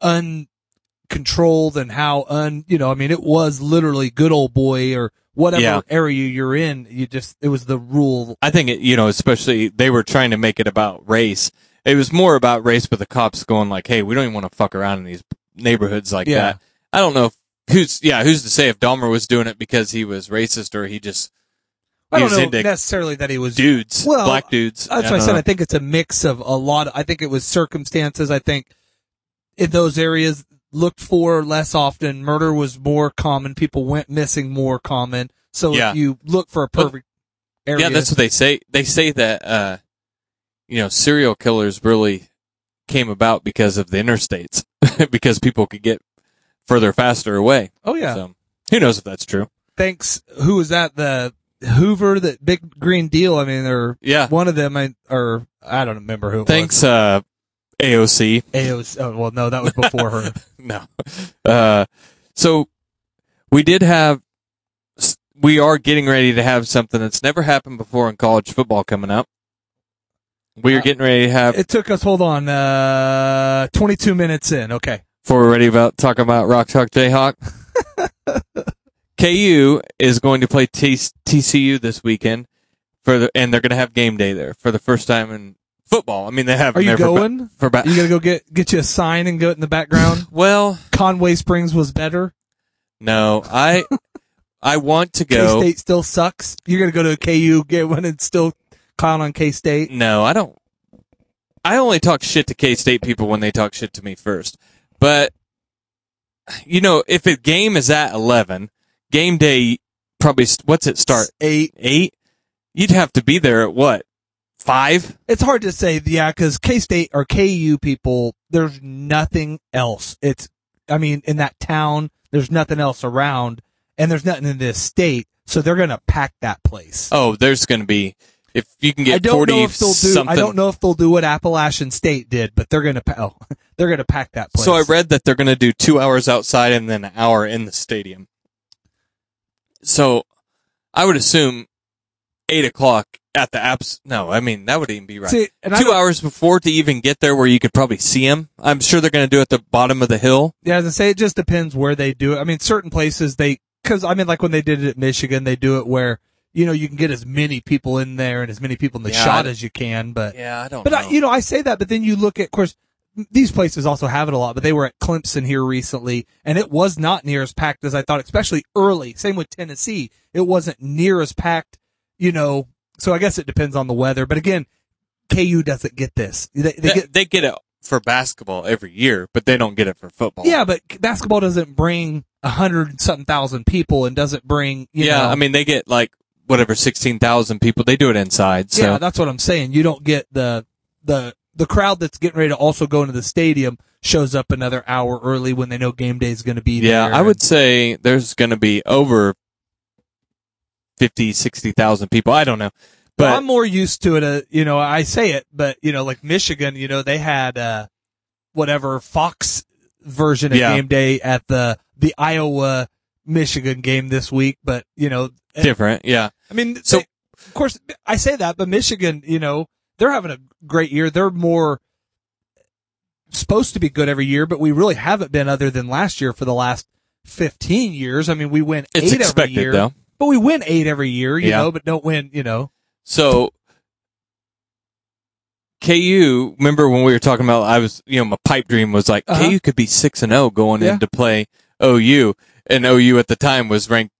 [SPEAKER 6] uncontrolled and how un you know. I mean, it was literally good old boy or whatever
[SPEAKER 7] Yeah.
[SPEAKER 6] area you're in. You just it was the rule.
[SPEAKER 7] I think it, you know, especially they were trying to make it about race. It was more about race, but the cops going like, "Hey, we don't even want to fuck around in these neighborhoods like
[SPEAKER 6] Yeah.
[SPEAKER 7] that." I don't know if, who's yeah, who's to say if Dahmer was doing it because he was racist or he just
[SPEAKER 6] I don't know necessarily that he was
[SPEAKER 7] dudes,
[SPEAKER 6] Well,
[SPEAKER 7] black dudes.
[SPEAKER 6] That's
[SPEAKER 7] I
[SPEAKER 6] why I said. I think it's a mix of a lot. I think it was circumstances. I think in those areas looked for less often. Murder was more common. People went missing more common. So
[SPEAKER 7] Yeah.
[SPEAKER 6] if you look for a perfect area,
[SPEAKER 7] Yeah, that's what they say. They say that uh, you know, serial killers really came about because of the interstates, because people could get further faster away.
[SPEAKER 6] oh yeah.
[SPEAKER 7] So who knows if that's true?
[SPEAKER 6] Thanks. Who was that? The Hoover, that big green deal. I mean, or
[SPEAKER 7] Yeah.
[SPEAKER 6] one of them. I or I don't remember who.
[SPEAKER 7] Thanks, uh, AOC.
[SPEAKER 6] AOC. Oh well, no, that was before her.
[SPEAKER 7] No. Uh, so we did have, we are getting ready to have something that's never happened before in college football coming up. We are
[SPEAKER 6] Uh,
[SPEAKER 7] getting ready to have,
[SPEAKER 6] It took us. Hold on. Uh, twenty-two minutes in. Okay.
[SPEAKER 7] before we're ready about talking about Rock Chalk Jayhawk. KU is going to play T- TCU this weekend for the, and they're going to have game day there for the first time in football. I mean, they have.
[SPEAKER 6] Are you
[SPEAKER 7] for
[SPEAKER 6] going?
[SPEAKER 7] for ba-
[SPEAKER 6] You gotta go get get you a sign and go in the background.
[SPEAKER 7] well,
[SPEAKER 6] Conway Springs was better.
[SPEAKER 7] no, I, I want to go.
[SPEAKER 6] K State still sucks. You're gonna go to a KU, get one, and still clown on K State.
[SPEAKER 7] No, I don't. I only talk shit to K State people when they talk shit to me first. But you know, if a game is at eleven, game day probably what's it start
[SPEAKER 6] Eight.
[SPEAKER 7] eight? You'd have to be there at what five?
[SPEAKER 6] It's hard to say, yeah, because K State or KU people, there's nothing else. It's, I mean, in that town, there's nothing else around, and there's nothing in this state, so they're gonna pack that place.
[SPEAKER 7] Oh, there's going to be if you can get I
[SPEAKER 6] don't
[SPEAKER 7] forty
[SPEAKER 6] know if they'll do.
[SPEAKER 7] something.
[SPEAKER 6] I don't know if they'll do what Appalachian State did, but they're gonna. Oh, they're gonna pack that place.
[SPEAKER 7] So I read that they're going to do two hours outside and then an hour in the stadium. So I would assume eight o'clock at the apps. No, I mean that would even be right.
[SPEAKER 6] See,
[SPEAKER 7] two hours before to even get there where you could probably see them. I'm sure they're going to do it at the bottom of the hill.
[SPEAKER 6] Yeah, as I say, it just depends where they do it. I mean, certain places they, cause I mean, like when they did it at Michigan, they do it where, you know, you can get as many people in there and as many people in the
[SPEAKER 7] Yeah,
[SPEAKER 6] shot
[SPEAKER 7] I-
[SPEAKER 6] as you can, but,
[SPEAKER 7] Yeah, I don't
[SPEAKER 6] but I, you know, I say that, but then you look at, of course, these places also have it a lot, but they were at Clemson here recently and it was not near as packed as I thought, especially early. Same with Tennessee. It wasn't near as packed, you know, so I guess it depends on the weather, but again, KU doesn't get this. They, they get,
[SPEAKER 7] they get it for basketball every year, but they don't get it for football.
[SPEAKER 6] Yeah, but basketball doesn't bring a hundred and something thousand people and doesn't bring, you
[SPEAKER 7] yeah.
[SPEAKER 6] know,
[SPEAKER 7] I mean, they get like whatever sixteen thousand people. They do it inside. So
[SPEAKER 6] yeah, that's what I'm saying. You don't get the, the, the crowd that's getting ready to also go into the stadium shows up another hour early when they know game day is going to be
[SPEAKER 7] yeah,
[SPEAKER 6] there.
[SPEAKER 7] I would say there's going to be over 50, 60,000 people. I don't know. But
[SPEAKER 6] Well, I'm more used to it. Uh, you know, I say it, but you know, like Michigan, you know, they had uh, whatever Fox version of
[SPEAKER 7] Yeah.
[SPEAKER 6] game day at the the Iowa Michigan game this week. But you know, uh,
[SPEAKER 7] different. Yeah.
[SPEAKER 6] I mean,
[SPEAKER 7] So-
[SPEAKER 6] they- of course, I say that, but Michigan, you know, they're having a great year. They're more supposed to be good every year, but we really haven't been other than last year for the last 15 years. I mean, we win
[SPEAKER 7] It's
[SPEAKER 6] eight every year,
[SPEAKER 7] though.
[SPEAKER 6] but we win eight every year, you
[SPEAKER 7] Yeah.
[SPEAKER 6] know, but don't win, you know.
[SPEAKER 7] So KU, remember when we were talking about, I was, you know, my pipe dream was like,
[SPEAKER 6] Uh-huh.
[SPEAKER 7] KU could be 6 and 0 going
[SPEAKER 6] Yeah.
[SPEAKER 7] in to play OU. And OU at the time was ranked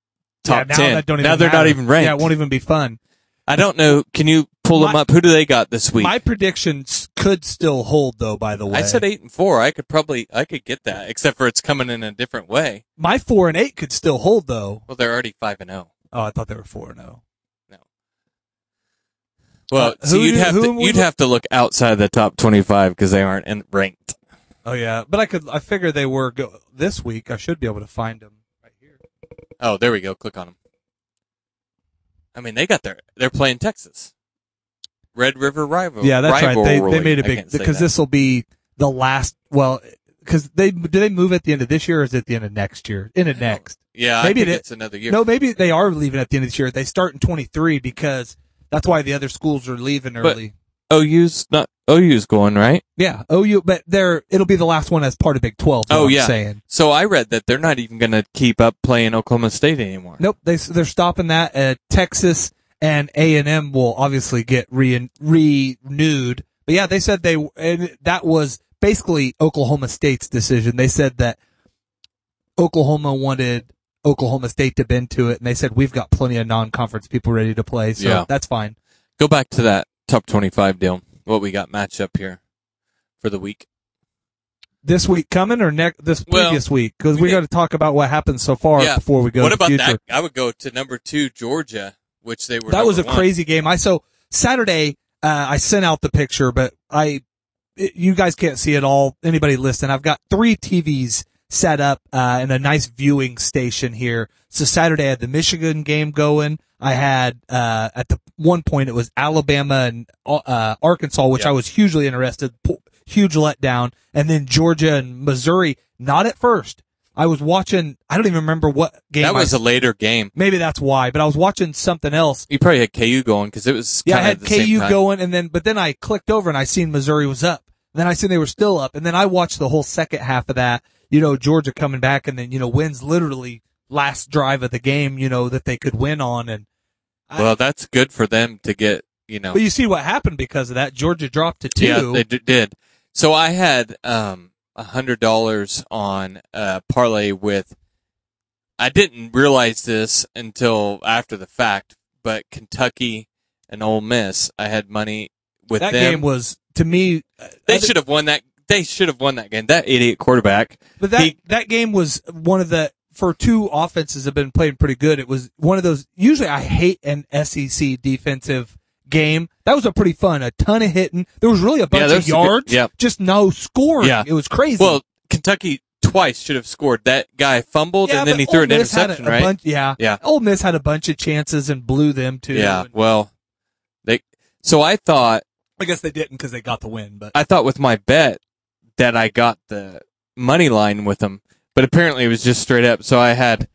[SPEAKER 7] top
[SPEAKER 6] yeah, now
[SPEAKER 7] 10.
[SPEAKER 6] That don't
[SPEAKER 7] now they're not even ranked.
[SPEAKER 6] Yeah, it won't even be fun.
[SPEAKER 7] I don't know. Can you pull them up? Who do they got this week?
[SPEAKER 6] My predictions could still hold though, by the way.
[SPEAKER 7] I said 8 and 4. I could probably, I could get that, except for it's coming in a different way.
[SPEAKER 6] my four and eight could still hold though.
[SPEAKER 7] Well, they're already 5 and oh. 0.
[SPEAKER 6] Oh, I thought they were four and oh. No.
[SPEAKER 7] Well,
[SPEAKER 6] Uh,
[SPEAKER 7] so you'd
[SPEAKER 6] do-
[SPEAKER 7] have to, you'd have to look outside the top 25 because they aren't in, ranked.
[SPEAKER 6] Oh yeah, but I could. I figure they were go, this week. I should be able to find them right here.
[SPEAKER 7] Oh, there we go. Click on them. I mean, they got their, they're playing Texas. Red River rival.
[SPEAKER 6] Yeah, that's right. They they made a big because this will be the last. Well, because they do they move at the end of this year or is it at the end of next year? In of next.
[SPEAKER 7] Yeah,
[SPEAKER 6] maybe it-
[SPEAKER 7] it's another year.
[SPEAKER 6] No, maybe they are leaving at the end of this year. They start in twenty three because that's why the other schools are leaving
[SPEAKER 7] But-
[SPEAKER 6] early.
[SPEAKER 7] OU's not, OU's going, right?
[SPEAKER 6] yeah, OU, but they're it'll be the last one as part of Big Twelve.
[SPEAKER 7] Oh,
[SPEAKER 6] I'm
[SPEAKER 7] yeah.
[SPEAKER 6] saying.
[SPEAKER 7] So I read that they're not even going to keep up playing Oklahoma State anymore.
[SPEAKER 6] Nope, they they're stopping that. Uh, Texas and A and M will obviously get re- renewed. But yeah, they said they and that was basically Oklahoma State's decision. They said that Oklahoma wanted Oklahoma State to bend to it, and they said we've got plenty of non-conference people ready to play, so
[SPEAKER 7] Yeah.
[SPEAKER 6] that's fine.
[SPEAKER 7] Go back to that top 25 deal. What we got matched up here for the week.
[SPEAKER 6] This week coming or next this
[SPEAKER 7] Well,
[SPEAKER 6] previous week because
[SPEAKER 7] we
[SPEAKER 6] we got to talk about what happened so far
[SPEAKER 7] Yeah.
[SPEAKER 6] before we go.
[SPEAKER 7] what
[SPEAKER 6] to the
[SPEAKER 7] about
[SPEAKER 6] future.
[SPEAKER 7] that? I would go to number two, Georgia, which they were.
[SPEAKER 6] that was a
[SPEAKER 7] one.
[SPEAKER 6] crazy game. I so Saturday uh, I sent out the picture, but I it, you guys can't see it all. Anybody listen? I've got three TVs set up uh, in a nice viewing station here. So Saturday I had the Michigan game going. I had uh, at the one point it was Alabama and uh, Arkansas, which
[SPEAKER 7] Yeah.
[SPEAKER 6] I was hugely interested. Huge letdown, and then Georgia and Missouri. Not at first. I was watching. I don't even remember what game.
[SPEAKER 7] That was a later game.
[SPEAKER 6] maybe that's why. But I was watching something else,
[SPEAKER 7] You probably had KU going because it was.
[SPEAKER 6] yeah, I had
[SPEAKER 7] at the same
[SPEAKER 6] KU going, and then but then I clicked over and I seen Missouri was up. Then I seen they were still up, and then I watched the whole second half of that. You know, Georgia coming back, and then you know wins literally last drive of the game. You know that they could win on, and I-
[SPEAKER 7] Well, that's good for them to get. You know,
[SPEAKER 6] but you see what happened because of that. Georgia dropped to two.
[SPEAKER 7] Yeah, they d- did. So I had um hundred dollars on uh parlay with. I didn't realize this until after the fact, but Kentucky and Ole Miss, I had money with
[SPEAKER 6] that
[SPEAKER 7] them.
[SPEAKER 6] game was to me. uh,
[SPEAKER 7] they should have won that. They should have won that game. That idiot quarterback.
[SPEAKER 6] But that
[SPEAKER 7] He-
[SPEAKER 6] that game was one of the for two offenses have been playing pretty good. It was one of those. Usually, I hate an SEC defensive game. That was a pretty fun. A ton of hitting. There was really a bunch
[SPEAKER 7] there
[SPEAKER 6] of
[SPEAKER 7] some good-
[SPEAKER 6] yards.
[SPEAKER 7] yeah.
[SPEAKER 6] just no scoring.
[SPEAKER 7] Yeah.
[SPEAKER 6] it was crazy.
[SPEAKER 7] Well, Kentucky twice should have scored. That guy fumbled
[SPEAKER 6] yeah,
[SPEAKER 7] and then he threw
[SPEAKER 6] Ole
[SPEAKER 7] an
[SPEAKER 6] Miss had a-
[SPEAKER 7] interception,
[SPEAKER 6] a
[SPEAKER 7] right?
[SPEAKER 6] bunch- yeah,
[SPEAKER 7] Yeah.
[SPEAKER 6] Ole Miss had a bunch of chances and blew them too.
[SPEAKER 7] yeah.
[SPEAKER 6] And
[SPEAKER 7] Well, they. So I thought
[SPEAKER 6] I guess they didn't because they got the win. But
[SPEAKER 7] I thought with my bet that I got the money line with them, but apparently it was just straight up. So I had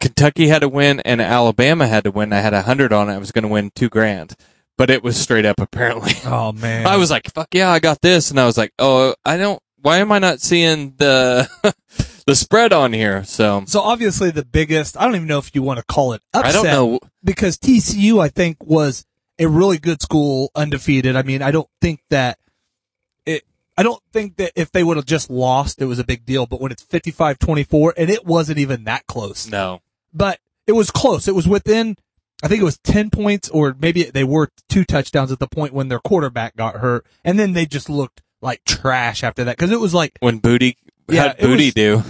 [SPEAKER 7] Kentucky had to win and Alabama had to win. I had a hundred on it. I was going to win two grand, but it was straight up apparently.
[SPEAKER 6] oh man,
[SPEAKER 7] I was like, fuck yeah, I got this. And I was like, oh, I don't, why am I not seeing the, the spread on here? So
[SPEAKER 6] so obviously the biggest. I don't even know if you want to call it upset.
[SPEAKER 7] I don't know.
[SPEAKER 6] because TCU, I think, was a really good school, undefeated. I mean, I don't think that it, I don't think that if they would have just lost, it was a big deal. But when it's 55-24, and it wasn't even that close,
[SPEAKER 7] No.
[SPEAKER 6] but it was close. It was within, I think it was 10 points or maybe they were two touchdowns at the point when their quarterback got hurt. And then they just looked like trash after that. Cause it was like,
[SPEAKER 7] When Booty,
[SPEAKER 6] Yeah,
[SPEAKER 7] how
[SPEAKER 6] it
[SPEAKER 7] did Booty
[SPEAKER 6] was-
[SPEAKER 7] do?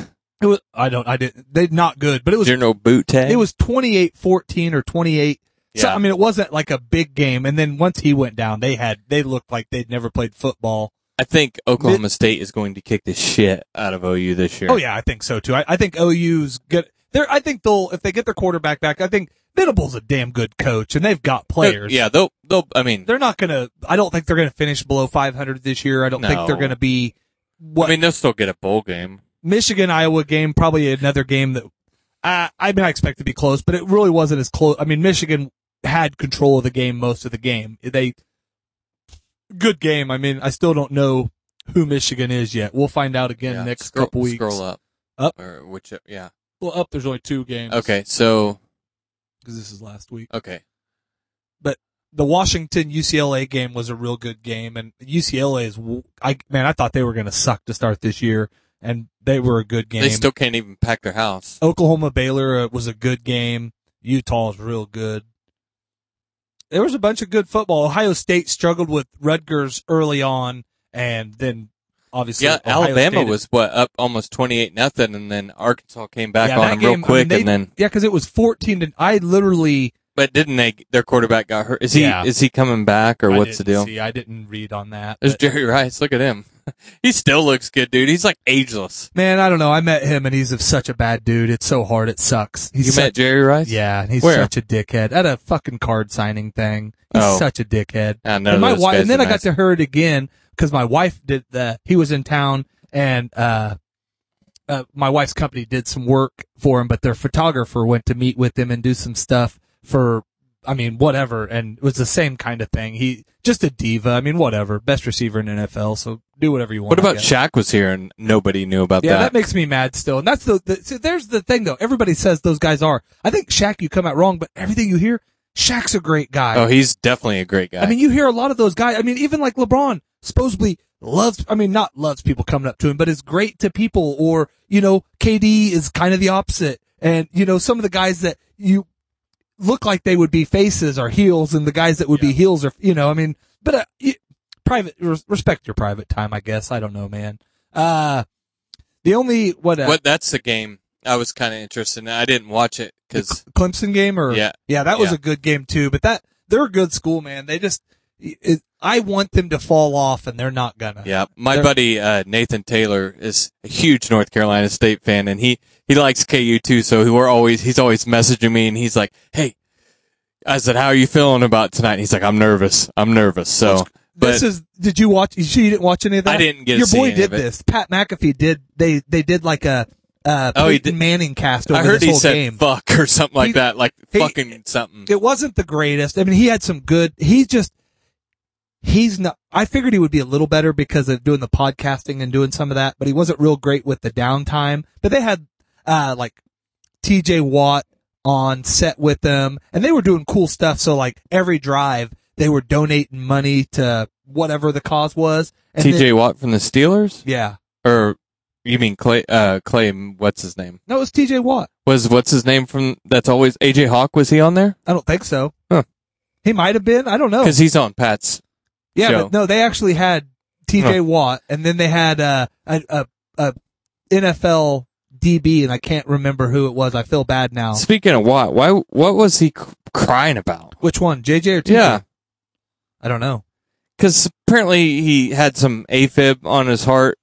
[SPEAKER 6] it was, I don't, I didn't, they not good, but it was
[SPEAKER 7] no boot tag?
[SPEAKER 6] it was 28-14 or 28. So,
[SPEAKER 7] Yeah.
[SPEAKER 6] I mean, it wasn't like a big game. And then once he went down, they had, they looked like they'd never played football.
[SPEAKER 7] I think Oklahoma State is going to kick the shit out of OU this year.
[SPEAKER 6] Oh yeah, I think so too. I, I think OU's good. they're, I think they'll, if they get their quarterback back, I think Venable's a damn good coach and they've got players.
[SPEAKER 7] Yeah, they'll they'll. I mean,
[SPEAKER 6] They're not gonna, I don't think they're gonna finish below 500 this year. I don't think they're gonna be what
[SPEAKER 7] I mean, they'll still get a bowl game.
[SPEAKER 6] Michigan Iowa game, probably another game that uh, I mean I expect to be close, but it really wasn't as close. I mean Michigan had control of the game most of the game. They good game. I mean I still don't know who Michigan is yet. We'll find out again
[SPEAKER 7] Yeah,
[SPEAKER 6] next
[SPEAKER 7] scroll,
[SPEAKER 6] couple weeks.
[SPEAKER 7] Scroll up.
[SPEAKER 6] Up.
[SPEAKER 7] Or which? Yeah.
[SPEAKER 6] Well, up there's only two games.
[SPEAKER 7] Okay. So
[SPEAKER 6] because this is last week.
[SPEAKER 7] okay.
[SPEAKER 6] But the Washington UCLA game was a real good game, and UCLA is I man I thought they were going to suck to start this year, and they were a good game.
[SPEAKER 7] They still can't even pack their house.
[SPEAKER 6] Oklahoma Baylor uh, was a good game. Utah is real good. There was a bunch of good football. Ohio State struggled with Rutgers early on, and then obviously
[SPEAKER 7] Yeah,
[SPEAKER 6] Ohio
[SPEAKER 7] Alabama
[SPEAKER 6] State-
[SPEAKER 7] was what up almost twenty eight nothing, and then Arkansas came back
[SPEAKER 6] Yeah,
[SPEAKER 7] on them
[SPEAKER 6] game, I
[SPEAKER 7] real
[SPEAKER 6] mean,
[SPEAKER 7] quick,
[SPEAKER 6] they-
[SPEAKER 7] and then
[SPEAKER 6] yeah, because it was fourteen to. I literally
[SPEAKER 7] but didn't they? Their quarterback got hurt. Is he
[SPEAKER 6] Yeah.
[SPEAKER 7] is he coming back or
[SPEAKER 6] I
[SPEAKER 7] what's the deal?
[SPEAKER 6] See, I didn't read on that.
[SPEAKER 7] There's Jerry Rice. Look at him. he still looks good, dude. He's like ageless.
[SPEAKER 6] man, I don't know. I met him, and he's such a bad dude. It's so hard. It sucks. He's
[SPEAKER 7] you
[SPEAKER 6] such,
[SPEAKER 7] met Jerry Rice?
[SPEAKER 6] Yeah, and he's
[SPEAKER 7] Where?
[SPEAKER 6] such a dickhead. At a fucking card signing thing. He's
[SPEAKER 7] Oh.
[SPEAKER 6] such a dickhead.
[SPEAKER 7] I know
[SPEAKER 6] and my wife, and then
[SPEAKER 7] are
[SPEAKER 6] I got to hear it again because my wife did the. He was in town, and uh, uh, my wife's company did some work for him, but their photographer went to meet with him and do some stuff for. I mean, whatever, and it was the same kind of thing. He just a diva. I mean, whatever. Best receiver in NFL, so do whatever you want.
[SPEAKER 7] What about. Shaq was here and nobody knew about
[SPEAKER 6] Yeah, that.
[SPEAKER 7] Yeah, that?
[SPEAKER 6] makes me mad still. And that's the, the see, there's the thing though. Everybody says those guys are. I think Shaq, you come out wrong, but everything you hear, Shaq's a great guy.
[SPEAKER 7] oh, he's definitely a great guy.
[SPEAKER 6] I mean, you hear a lot of those guys. I mean, even like LeBron supposedly loves, I mean, not loves people coming up to him, but is great to people or, you know, KD is kind of the opposite. And, you know, some of the guys that you look like they would be faces are heels and the guys that would be heels are, you know, I mean, but, uh, you, private, respect your private time, I guess. I don't know, man. Uh, the only, what, uh,
[SPEAKER 7] what? That's the game I was kind of interested in. I didn't watch it because
[SPEAKER 6] Clemson game or
[SPEAKER 7] Yeah.
[SPEAKER 6] yeah, that was
[SPEAKER 7] Yeah.
[SPEAKER 6] a good game too. But that they're a good school, man. They just it, I want them to fall off, and they're not gonna.
[SPEAKER 7] yeah, my
[SPEAKER 6] They're-
[SPEAKER 7] buddy uh, Nathan Taylor is a huge North Carolina State fan, and he he likes KU too. So we're always he's always messaging me, and he's like, "Hey," I said, "How are you feeling about tonight?" And he's like, "I'm nervous. I'm nervous." So, but
[SPEAKER 6] this is. Did you watch? You didn't watch any of that?
[SPEAKER 7] I didn't get to
[SPEAKER 6] Your boy did this. Pat McAfee did. They they did like a uh,
[SPEAKER 7] Oh, he
[SPEAKER 6] Peyton
[SPEAKER 7] did-
[SPEAKER 6] Manning cast over
[SPEAKER 7] I heard
[SPEAKER 6] this
[SPEAKER 7] he
[SPEAKER 6] whole
[SPEAKER 7] said
[SPEAKER 6] game.
[SPEAKER 7] "fuck" or something like
[SPEAKER 6] He-
[SPEAKER 7] that, like
[SPEAKER 6] he-
[SPEAKER 7] fucking something.
[SPEAKER 6] It wasn't the greatest. I mean, he had some good. He just. He's not. I figured he would be a little better because of doing the podcasting and doing some of that, but he wasn't real great with the downtime. But they had uh like TJ Watt on set with them and they were doing cool stuff. So like every drive they were donating money to whatever the cause was. And
[SPEAKER 7] TJ Watt from the Steelers,
[SPEAKER 6] yeah.
[SPEAKER 7] or you mean Clay? Uh, Clay, what's his name?
[SPEAKER 6] No, it was TJ Watt.
[SPEAKER 7] Was what's his name from? That's always AJ Hawk. Was he on there?
[SPEAKER 6] I don't think so.
[SPEAKER 7] Huh.
[SPEAKER 6] He might have been. I don't know.
[SPEAKER 7] Because he's on Pat's.
[SPEAKER 6] Yeah,
[SPEAKER 7] show.
[SPEAKER 6] but no, they actually had TJ
[SPEAKER 7] Huh.
[SPEAKER 6] Watt and then they had uh, a, a, a NFL DB and I can't remember who it was. I feel bad now.
[SPEAKER 7] Speaking of Watt, why? What was he c- crying about?
[SPEAKER 6] Which one? JJ or TJ?
[SPEAKER 7] Yeah,
[SPEAKER 6] I don't know.
[SPEAKER 7] because apparently he had some AFib on his heart,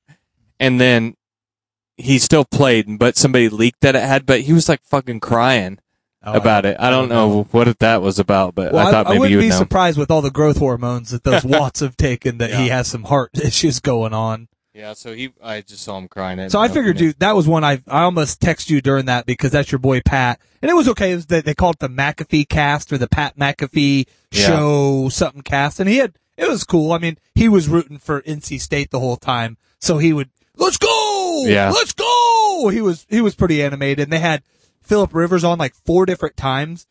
[SPEAKER 7] and then he still played, but somebody leaked that it had. But he was like fucking crying Oh, about it. I don't know what that was about, but
[SPEAKER 6] Well,
[SPEAKER 7] I thought maybe
[SPEAKER 6] wouldn't
[SPEAKER 7] you would
[SPEAKER 6] be
[SPEAKER 7] know.
[SPEAKER 6] surprised with all the growth hormones that those Watts have taken that he has some heart issues going on.
[SPEAKER 7] Yeah, so he, I just saw him crying.
[SPEAKER 6] So I figured you that was one I I almost text you during that because that's your boy Pat, and it was okay. It was the, they called it the McAfee cast or the Pat McAfee
[SPEAKER 7] Yeah.
[SPEAKER 6] show something cast, and he had it was cool. I mean, he was rooting for NC State the whole time, so he would let's go,
[SPEAKER 7] Yeah.
[SPEAKER 6] let's go. He was he was pretty animated, and they had Philip Rivers on like four different times,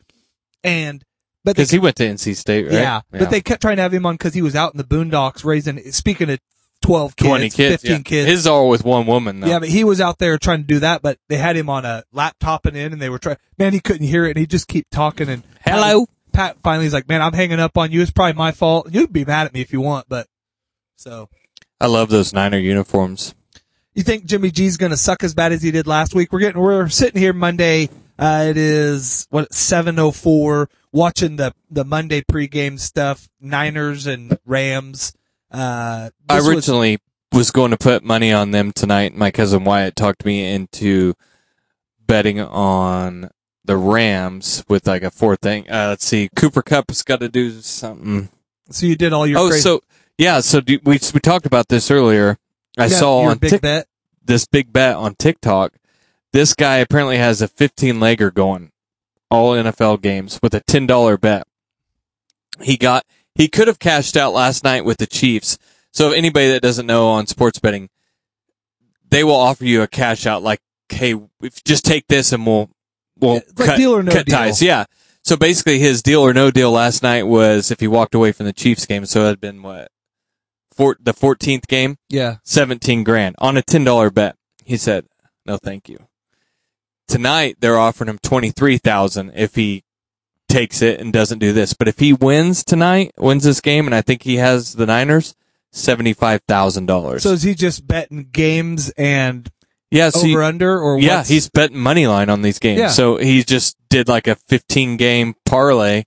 [SPEAKER 6] and but
[SPEAKER 7] because he went to NC State, right?
[SPEAKER 6] yeah, but they kept trying to have him on because he was out in the boondocks raising. Speaking of twelve kids,
[SPEAKER 7] twenty kids,
[SPEAKER 6] fifteen
[SPEAKER 7] yeah.
[SPEAKER 6] kids,
[SPEAKER 7] His is all with one woman though.
[SPEAKER 6] yeah, but he was out there trying to do that, but they had him on a laptop and in, and they were trying. Man, he couldn't hear it, and he just keep talking. And
[SPEAKER 7] Hello?
[SPEAKER 6] Pat, Pat finally is like, "Man, I'm hanging up on you. It's probably my fault. You'd be mad at me if you want, but so
[SPEAKER 7] I love those Niner uniforms.
[SPEAKER 6] You think Jimmy G's going to suck as bad as he did last week? We're getting we're sitting here Monday. Uh, it is what seven oh four. Watching the the Monday pregame stuff, Niners and Rams. Uh,
[SPEAKER 7] I
[SPEAKER 6] this was-
[SPEAKER 7] originally was, going to put money on them tonight. My cousin Wyatt talked me into betting on the Rams with like a four thing. Uh, let's see, Cooper Kupp has got to do something.
[SPEAKER 6] So you did all your
[SPEAKER 7] oh,
[SPEAKER 6] crazy-
[SPEAKER 7] so yeah, so do, we we talked about this earlier. I
[SPEAKER 6] Yeah,
[SPEAKER 7] saw on
[SPEAKER 6] big
[SPEAKER 7] Tik-
[SPEAKER 6] bet.
[SPEAKER 7] this big bet on TikTok. This guy apparently has a 15 legger going all NFL games with a $10 bet. He got, he could have cashed out last night with the Chiefs. So if anybody that doesn't know on sports betting, they will offer you a cash out like, hey, if, just take this and we'll, we'll
[SPEAKER 6] like
[SPEAKER 7] cut,
[SPEAKER 6] deal or no
[SPEAKER 7] cut
[SPEAKER 6] deal.
[SPEAKER 7] ties. Yeah. So basically his deal or no deal last night was if he walked away from the Chiefs game. So it had been what? Four, the 14th game?
[SPEAKER 6] Yeah.
[SPEAKER 7] 17 grand on a $10 bet. He said, no, thank you. Tonight, they're offering him 23,000 if he takes it and doesn't do this. But if he wins tonight, wins this game, and I think he has the Niners, $75,000.
[SPEAKER 6] So is he just betting games and
[SPEAKER 7] yeah, so
[SPEAKER 6] over
[SPEAKER 7] you-
[SPEAKER 6] under or
[SPEAKER 7] yeah,
[SPEAKER 6] what's-
[SPEAKER 7] he's betting money line on these games.
[SPEAKER 6] Yeah.
[SPEAKER 7] So he just did like a 15 game parlay.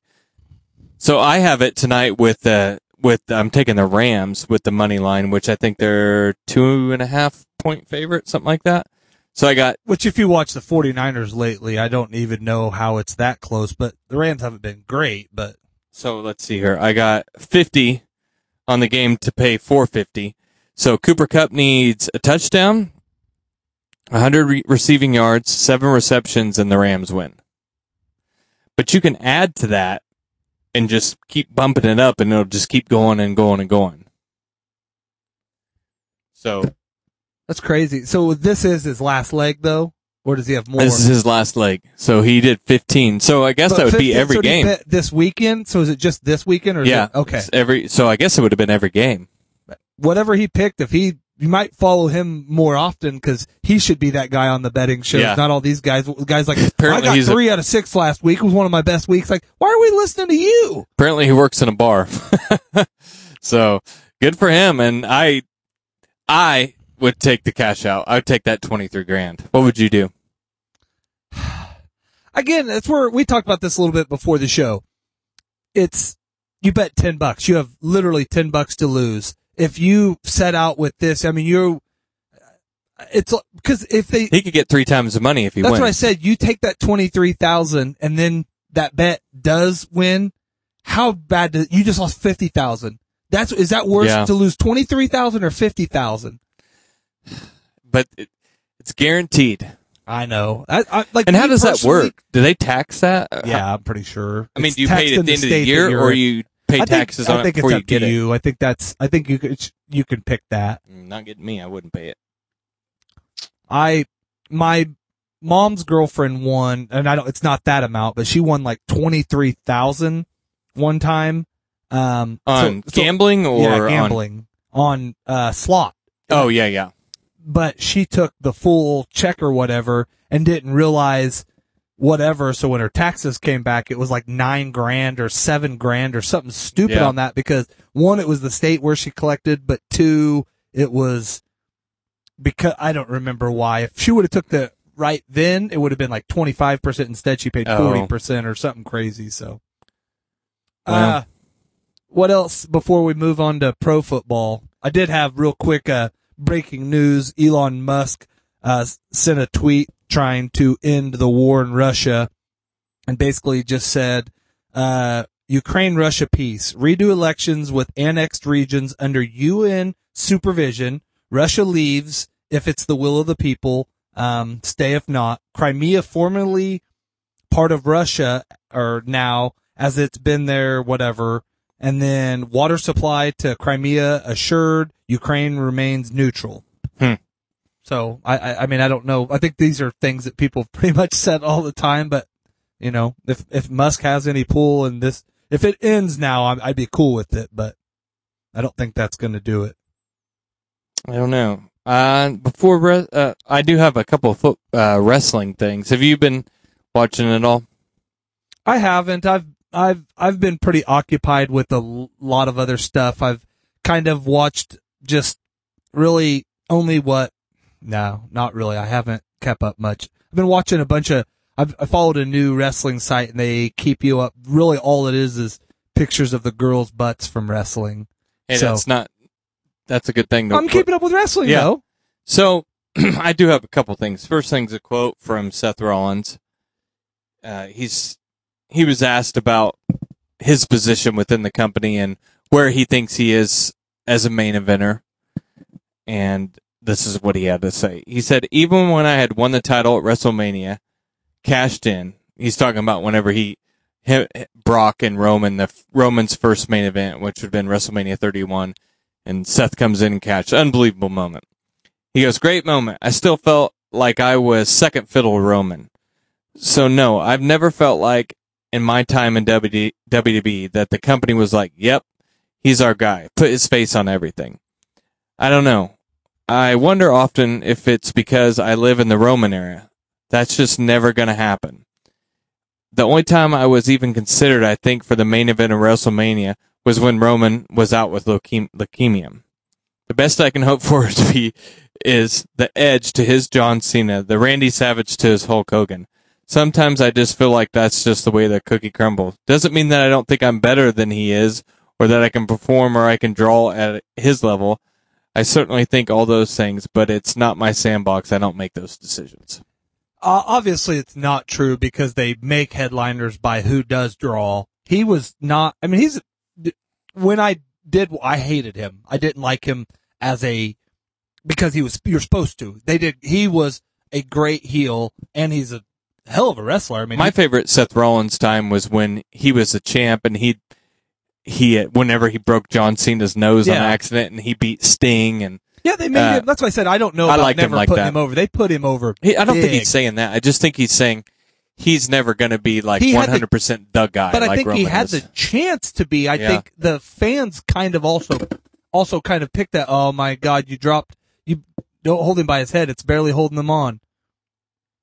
[SPEAKER 7] So I have it tonight with the, with, I'm taking the Rams with the money line, which I think they're two and a half point favorite, something like that. So I got
[SPEAKER 6] Which, if you watch the 49ers lately, I don't even know how it's that close, but the Rams haven't been great, but
[SPEAKER 7] So let's see here. I got 50 on the game to pay 450. So Cooper Kupp needs a touchdown, 100 re- receiving yards, seven receptions, and the Rams win. But you can add to that and just keep bumping it up, and it'll just keep going and going and going. So
[SPEAKER 6] that's crazy. So this is his last leg, though? Or does he have more?
[SPEAKER 7] this is his last leg. So he did 15. So I guess
[SPEAKER 6] But
[SPEAKER 7] that would be every
[SPEAKER 6] so
[SPEAKER 7] game.
[SPEAKER 6] this weekend? So is it just this weekend or
[SPEAKER 7] Yeah.
[SPEAKER 6] it- okay.
[SPEAKER 7] Every so I guess it would have been every game.
[SPEAKER 6] Whatever he picked, if he, you might follow him more often because he should be that guy on the betting shows,
[SPEAKER 7] Yeah.
[SPEAKER 6] not all these guys. Guys like,
[SPEAKER 7] Apparently
[SPEAKER 6] I got
[SPEAKER 7] he's a-
[SPEAKER 6] three out of six last week. It was one of my best weeks. Like, why are we listening to you?
[SPEAKER 7] apparently he works in a bar. so good for him. And I, I would take the cash out. I would take that 23 grand. What would you do?
[SPEAKER 6] again, that's where we talked about this a little bit before the show. It's you bet ten bucks. You have literally ten bucks to lose. If you set out with this, I mean, you're. It's because if they,
[SPEAKER 7] He could get three times the money if he
[SPEAKER 6] that's
[SPEAKER 7] wins.
[SPEAKER 6] what I said. You take that twenty three thousand, and then that bet does win. How bad? Do, you just lost fifty thousand. That's is that worse
[SPEAKER 7] Yeah.
[SPEAKER 6] to lose twenty three thousand or fifty thousand?
[SPEAKER 7] But it, it's guaranteed.
[SPEAKER 6] I know. I, I, like,
[SPEAKER 7] And how does that work? Do they tax that?
[SPEAKER 6] Yeah, I'm pretty sure.
[SPEAKER 7] I mean, do you pay it at the end of the year or you pay
[SPEAKER 6] I think-
[SPEAKER 7] taxes
[SPEAKER 6] I
[SPEAKER 7] on it before
[SPEAKER 6] it's
[SPEAKER 7] you
[SPEAKER 6] up
[SPEAKER 7] get
[SPEAKER 6] to
[SPEAKER 7] it?
[SPEAKER 6] you. I think that's. I think you could. You can pick that.
[SPEAKER 7] Mm, Not getting me. I wouldn't pay it.
[SPEAKER 6] I my mom's girlfriend won, and I don't. It's not that amount, but she won like twenty three thousand one time. Um,
[SPEAKER 7] On
[SPEAKER 6] so- so-
[SPEAKER 7] gambling or
[SPEAKER 6] yeah,
[SPEAKER 7] on-
[SPEAKER 6] gambling on, uh slot.
[SPEAKER 7] Oh, yeah, yeah.
[SPEAKER 6] But she took the full check or whatever and didn't realize whatever. So when her taxes came back, it was like nine grand or seven grand or something stupid
[SPEAKER 7] Yeah.
[SPEAKER 6] on that because one, it was the state where she collected, but two, it was because I don't remember why. If she would have took the right then, it would have been like 25%. Instead, she paid
[SPEAKER 7] Oh.
[SPEAKER 6] 40% or something crazy. So,
[SPEAKER 7] Wow.
[SPEAKER 6] uh, what else before we move on to pro football? I did have real quick, uh, breaking news. Elon Musk, uh, sent a tweet trying to end the war in Russia and basically just said, uh, Ukraine Russia peace, redo elections with annexed regions under UN supervision. Russia leaves if it's the will of the people. Um, stay if not. Crimea formerly part of Russia or now as it's been there, whatever. And then water supply to Crimea assured. Ukraine remains neutral. So I, I, I mean, I don't know. I think these are things that people pretty much said all the time, but you know, if, if Musk has any pull in this, if it ends now, I'm, I'd be cool with it, but I don't think that's going to do it.
[SPEAKER 7] I don't know. Uh, before, re- uh, I do have a couple of foot, uh, wrestling things. Have you been watching it all?
[SPEAKER 6] I haven't. I've I've I've been pretty occupied with a lot of other stuff. I've kind of watched just really only what. No, not really. I haven't kept up much. I've been watching a bunch of. I've I followed a new wrestling site and they keep you up. Really, all it is is pictures of the girls' butts from wrestling.
[SPEAKER 7] Hey,
[SPEAKER 6] So-
[SPEAKER 7] that's not, that's a good thing. to-
[SPEAKER 6] I'm keeping up with wrestling
[SPEAKER 7] Yeah.
[SPEAKER 6] though.
[SPEAKER 7] So I do have a couple things. First thing's a quote from Seth Rollins. Uh, he's he was asked about his position within the company and where he thinks he is as a main eventer, and this is what he had to say. He said, "Even when I had won the title at WrestleMania, cashed in. He's talking about whenever he, him, Brock and Roman, the Roman's first main event, which would have been WrestleMania 31, and Seth comes in and cashed. Unbelievable moment. He goes, great moment. I still felt like I was second fiddle Roman. So no, I've never felt like in my time in WWE that the company was like, yep, he's our guy. Put his face on everything. I don't know. I wonder often if it's because I live in the Roman era. That's just never going to happen. The only time I was even considered, I think, for the main event of WrestleMania was when Roman was out with leukem- leukemia. The best I can hope for to be is the edge to his John Cena, the Randy Savage to his Hulk Hogan. Sometimes I just feel like that's just the way the cookie crumbles. Doesn't mean that I don't think I'm better than he is, or that I can perform or I can draw at his level. I certainly think all those things, but it's not my sandbox. I don't make those decisions.
[SPEAKER 6] Uh, obviously, it's not true because they make headliners by who does draw. He was not. I mean, he's when I did, I hated him. I didn't like him as a because he was. You're supposed to. They did. He was a great heel, and he's a hell of a wrestler. I mean,
[SPEAKER 7] My
[SPEAKER 6] he-
[SPEAKER 7] favorite Seth Rollins time was when he was a champ and he he whenever he broke John Cena's nose on accident and he beat Sting and
[SPEAKER 6] yeah, they made
[SPEAKER 7] uh,
[SPEAKER 6] him. That's why I said I don't know
[SPEAKER 7] I
[SPEAKER 6] about
[SPEAKER 7] liked him
[SPEAKER 6] never
[SPEAKER 7] like
[SPEAKER 6] putting
[SPEAKER 7] that.
[SPEAKER 6] him over. They put him over.
[SPEAKER 7] he, I don't think he's saying that. I just think he's saying he's never going to be like
[SPEAKER 6] He had the-
[SPEAKER 7] 100% the guy.
[SPEAKER 6] but I
[SPEAKER 7] like
[SPEAKER 6] think he
[SPEAKER 7] Roman
[SPEAKER 6] had
[SPEAKER 7] is.
[SPEAKER 6] the chance to be. I
[SPEAKER 7] Yeah.
[SPEAKER 6] think the fans kind of also also kind of picked that. Oh my God, you dropped you don't hold him by his head. It's barely holding him on.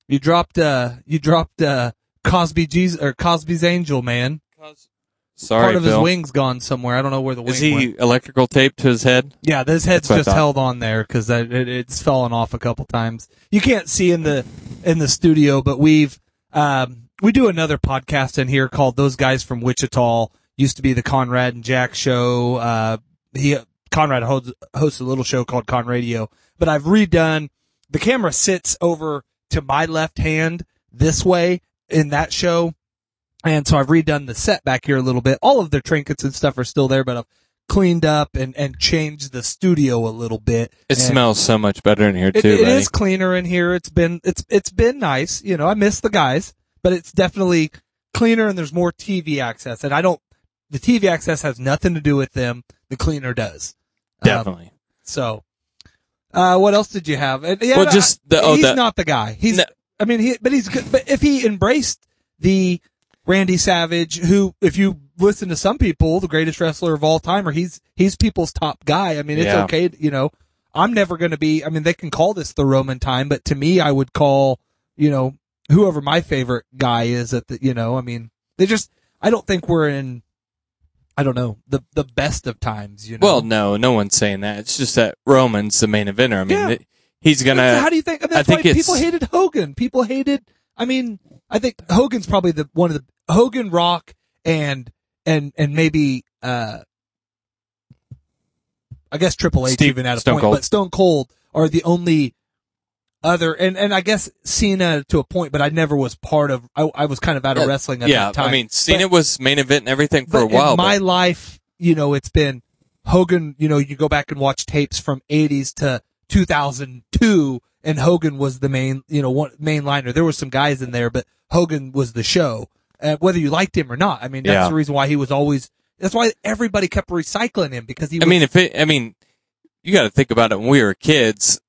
[SPEAKER 6] You dropped uh you dropped uh Cosby Jesus or Cosby's Angel man.
[SPEAKER 7] Sorry,
[SPEAKER 6] Part of
[SPEAKER 7] Phil.
[SPEAKER 6] his wings gone somewhere. I don't know where the wing
[SPEAKER 7] Is he
[SPEAKER 6] went.
[SPEAKER 7] electrical taped to his head?
[SPEAKER 6] Yeah, this head's
[SPEAKER 7] That's
[SPEAKER 6] just held on there because it, it's fallen off a couple times. You can't see in the in the studio, but we've um, we do another podcast in here called "Those Guys from Wichita." Used to be the Conrad and Jack show. Uh, he Conrad hosts, hosts a little show called Con Radio, but I've redone. The camera sits over to my left hand this way in that show, and so I've redone the set back here a little bit. All of their trinkets and stuff are still there, but I've cleaned up and, and changed the studio a little bit.
[SPEAKER 7] It
[SPEAKER 6] And
[SPEAKER 7] smells so much better in here too.
[SPEAKER 6] it
[SPEAKER 7] buddy.
[SPEAKER 6] is cleaner in here. It's been it's it's been nice. You know, I miss the guys, but it's definitely cleaner and there's more TV access. And I don't. The TV access has nothing to do with them. The cleaner does. Um,
[SPEAKER 7] definitely.
[SPEAKER 6] so, uh, what else did you have? And, yeah,
[SPEAKER 7] Well, just the- oh,
[SPEAKER 6] he's
[SPEAKER 7] the-
[SPEAKER 6] not the guy. He's.
[SPEAKER 7] No.
[SPEAKER 6] I mean, he, but he's good. But if he embraced the Randy Savage, who, if you listen to some people, the greatest wrestler of all time, or he's he's people's top guy. I mean, it's
[SPEAKER 7] Yeah.
[SPEAKER 6] okay. You know, I'm never going to be. I mean, they can call this the Roman time, but to me, I would call you know whoever my favorite guy is at the. You know, I mean, they just. I don't think we're in. I don't know the the best of times. You know.
[SPEAKER 7] Well, no, no one's saying that. It's just that Roman's the main eventer. I mean,
[SPEAKER 6] Yeah.
[SPEAKER 7] he's gonna.
[SPEAKER 6] how do you think? That's
[SPEAKER 7] I think
[SPEAKER 6] why
[SPEAKER 7] it's-
[SPEAKER 6] people hated Hogan. People hated. I mean, I think Hogan's probably the one of the Hogan, Rock, and and and maybe uh, I guess Triple H
[SPEAKER 7] Steve-
[SPEAKER 6] even at a
[SPEAKER 7] Stone
[SPEAKER 6] point,
[SPEAKER 7] Cold.
[SPEAKER 6] but Stone Cold are the only other, and and I guess Cena to a point, but I never was part of. I, I was kind of out of
[SPEAKER 7] Yeah,
[SPEAKER 6] wrestling at
[SPEAKER 7] yeah,
[SPEAKER 6] that time.
[SPEAKER 7] I mean, Cena
[SPEAKER 6] But-
[SPEAKER 7] was main event and everything for a while.
[SPEAKER 6] In my
[SPEAKER 7] but
[SPEAKER 6] life, you know, it's been Hogan, you know, you go back and watch tapes from 80s to 2002 and Hogan was the main, you know, one main liner. There were some guys in there, but Hogan was the show. Uh, whether you liked him or not. I mean, that's
[SPEAKER 7] Yeah.
[SPEAKER 6] the reason why he was always, that's why everybody kept recycling him because he was,
[SPEAKER 7] I mean, if it, I mean, you got to think about it. When we were kids,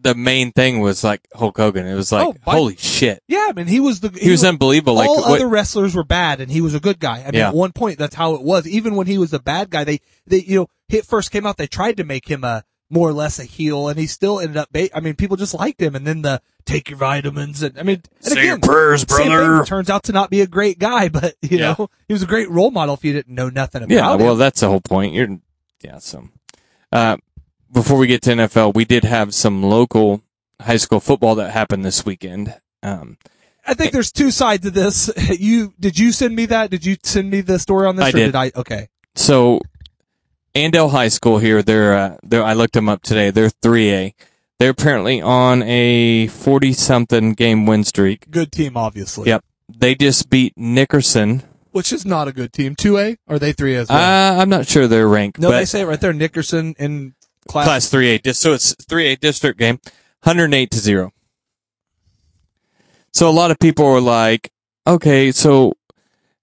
[SPEAKER 7] the main thing was like Hulk Hogan. It was like,
[SPEAKER 6] Oh,
[SPEAKER 7] holy shit,
[SPEAKER 6] yeah, I mean, he was the,
[SPEAKER 7] he was unbelievable. Like,
[SPEAKER 6] all
[SPEAKER 7] what-
[SPEAKER 6] other wrestlers were bad and he was a good guy. I mean,
[SPEAKER 7] Yeah.
[SPEAKER 6] at one point, that's how it was. Even when he was a bad guy, they, they, you know, he first came out, they tried to make him a, more or less a heel and he still ended up, ba- I mean, people just liked him and then the take your vitamins and, I mean, and
[SPEAKER 7] Say your
[SPEAKER 6] again,
[SPEAKER 7] prayers,
[SPEAKER 6] same
[SPEAKER 7] brother.
[SPEAKER 6] turns out to not be a great guy, but you
[SPEAKER 7] Yeah.
[SPEAKER 6] know, he was a great role model if you didn't know nothing about
[SPEAKER 7] yeah,
[SPEAKER 6] him.
[SPEAKER 7] well, that's the whole point. You're, yeah, so, uh, before we get to NFL, we did have some local high school football that happened this weekend. Um,
[SPEAKER 6] I think there's two sides to this. You, did you send me that? Did you send me the story on this
[SPEAKER 7] I
[SPEAKER 6] or
[SPEAKER 7] did.
[SPEAKER 6] did I? Okay.
[SPEAKER 7] So, Andale High School here, they're, uh, they're, I looked them up today. They're 3A. They're apparently on a 40 something game win streak.
[SPEAKER 6] Good team, obviously.
[SPEAKER 7] Yep. They just beat Nickerson.
[SPEAKER 6] Which is not a good team. 2A? Are they 3 as well?
[SPEAKER 7] Uh, I'm not sure their rank,
[SPEAKER 6] no, they say it right there. Nickerson in class.
[SPEAKER 7] class 3A. So it's 3A district game, 108 to 0. So a lot of people were like, okay, so